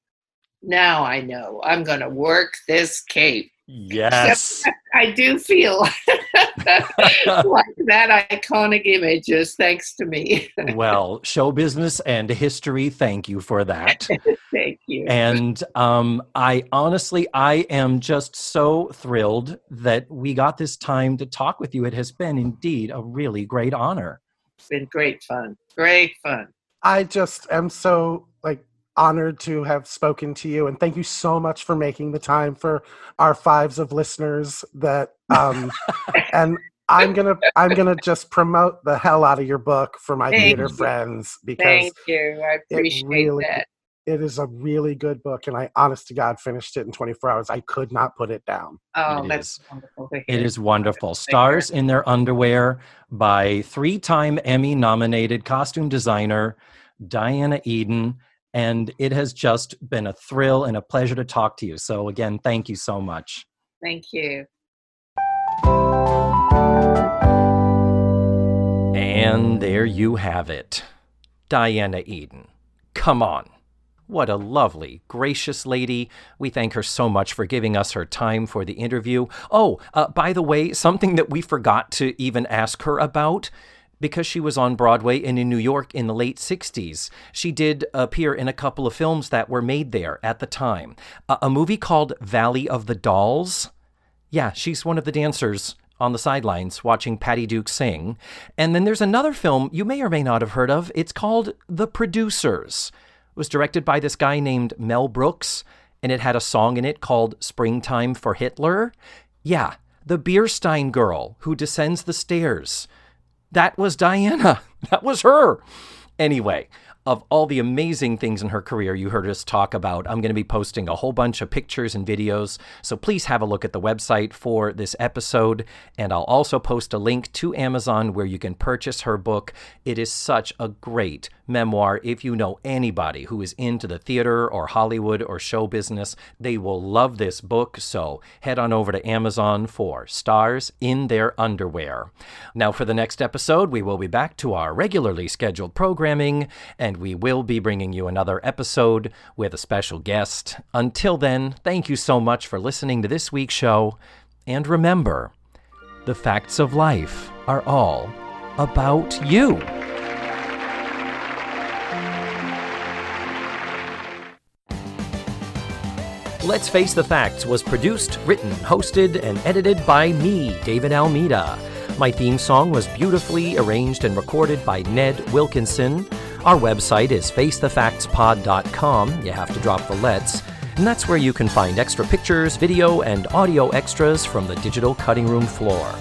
now I know I'm going to work this cape. Yes. [LAUGHS] I do feel [LAUGHS] like that iconic image is thanks to me. [LAUGHS] well, show business and history, thank you for that. [LAUGHS] Thank you. And um, I honestly, I am just so thrilled that we got this time to talk with you. It has been indeed a really great honor. It's been great fun. Great fun. I just am so like honored to have spoken to you and thank you so much for making the time for our fives of listeners that um [LAUGHS] and i'm gonna i'm gonna just promote the hell out of your book for my Thank theater you. friends because Thank you. I appreciate really- that. it is a really good book and i honest to god finished it in 24 hours i could not put it down Oh, It that's is. wonderful. It is wonderful. Stars in Their Underwear by three time Emmy nominated costume designer Diana Eden. And it has just been a thrill and a pleasure to talk to you. So, again, thank you so much. Thank you. And there you have it Diana Eden. Come on. What a lovely, gracious lady. We thank her so much for giving us her time for the interview. Oh, uh, by the way, something that we forgot to even ask her about. Because she was on Broadway and in New York in the late 60s, she did appear in a couple of films that were made there at the time. A, movie called Valley of the Dolls. Yeah, she's one of the dancers on the sidelines watching Patty Duke sing. And then there's another film you may or may not have heard of. It's called The Producers. It was directed by this guy named Mel Brooks, and it had a song in it called Springtime for Hitler. Yeah, the Bierstein girl who descends the stairs. That was Diana. [LAUGHS] That was her. Anyway, of all the amazing things in her career you heard us talk about, I'm going to be posting a whole bunch of pictures and videos. So please have a look at the website for this episode. And I'll also post a link to Amazon where you can purchase her book. It is such a great memoir. If you know anybody who is into the theater or Hollywood or show business, they will love this book. So head on over to Amazon for Stars in Their Underwear. Now, for the next episode, we will be back to our regularly scheduled programming, and we will be bringing you another episode with a special guest. Until then, thank you so much for listening to this week's show. And remember, the facts of life are all about you. Let's Face the Facts was produced, written, hosted, and edited by me, David Almeida. My theme song was beautifully arranged and recorded by Ned Wilkinson. Our website is facethefactspod.com. You have to drop the let's. And that's where you can find extra pictures, video, and audio extras from the digital cutting room floor.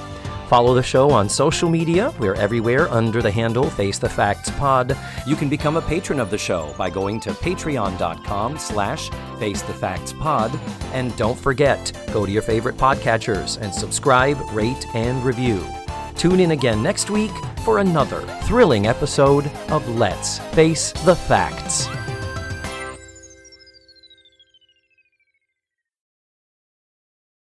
Follow the show on social media. We're everywhere under the handle Face the Facts Pod. You can become a patron of the show by going to patreon.com slash Face the Facts Pod. And don't forget, go to your favorite podcatchers and subscribe, rate, and review. Tune in again next week for another thrilling episode of Let's Face the Facts.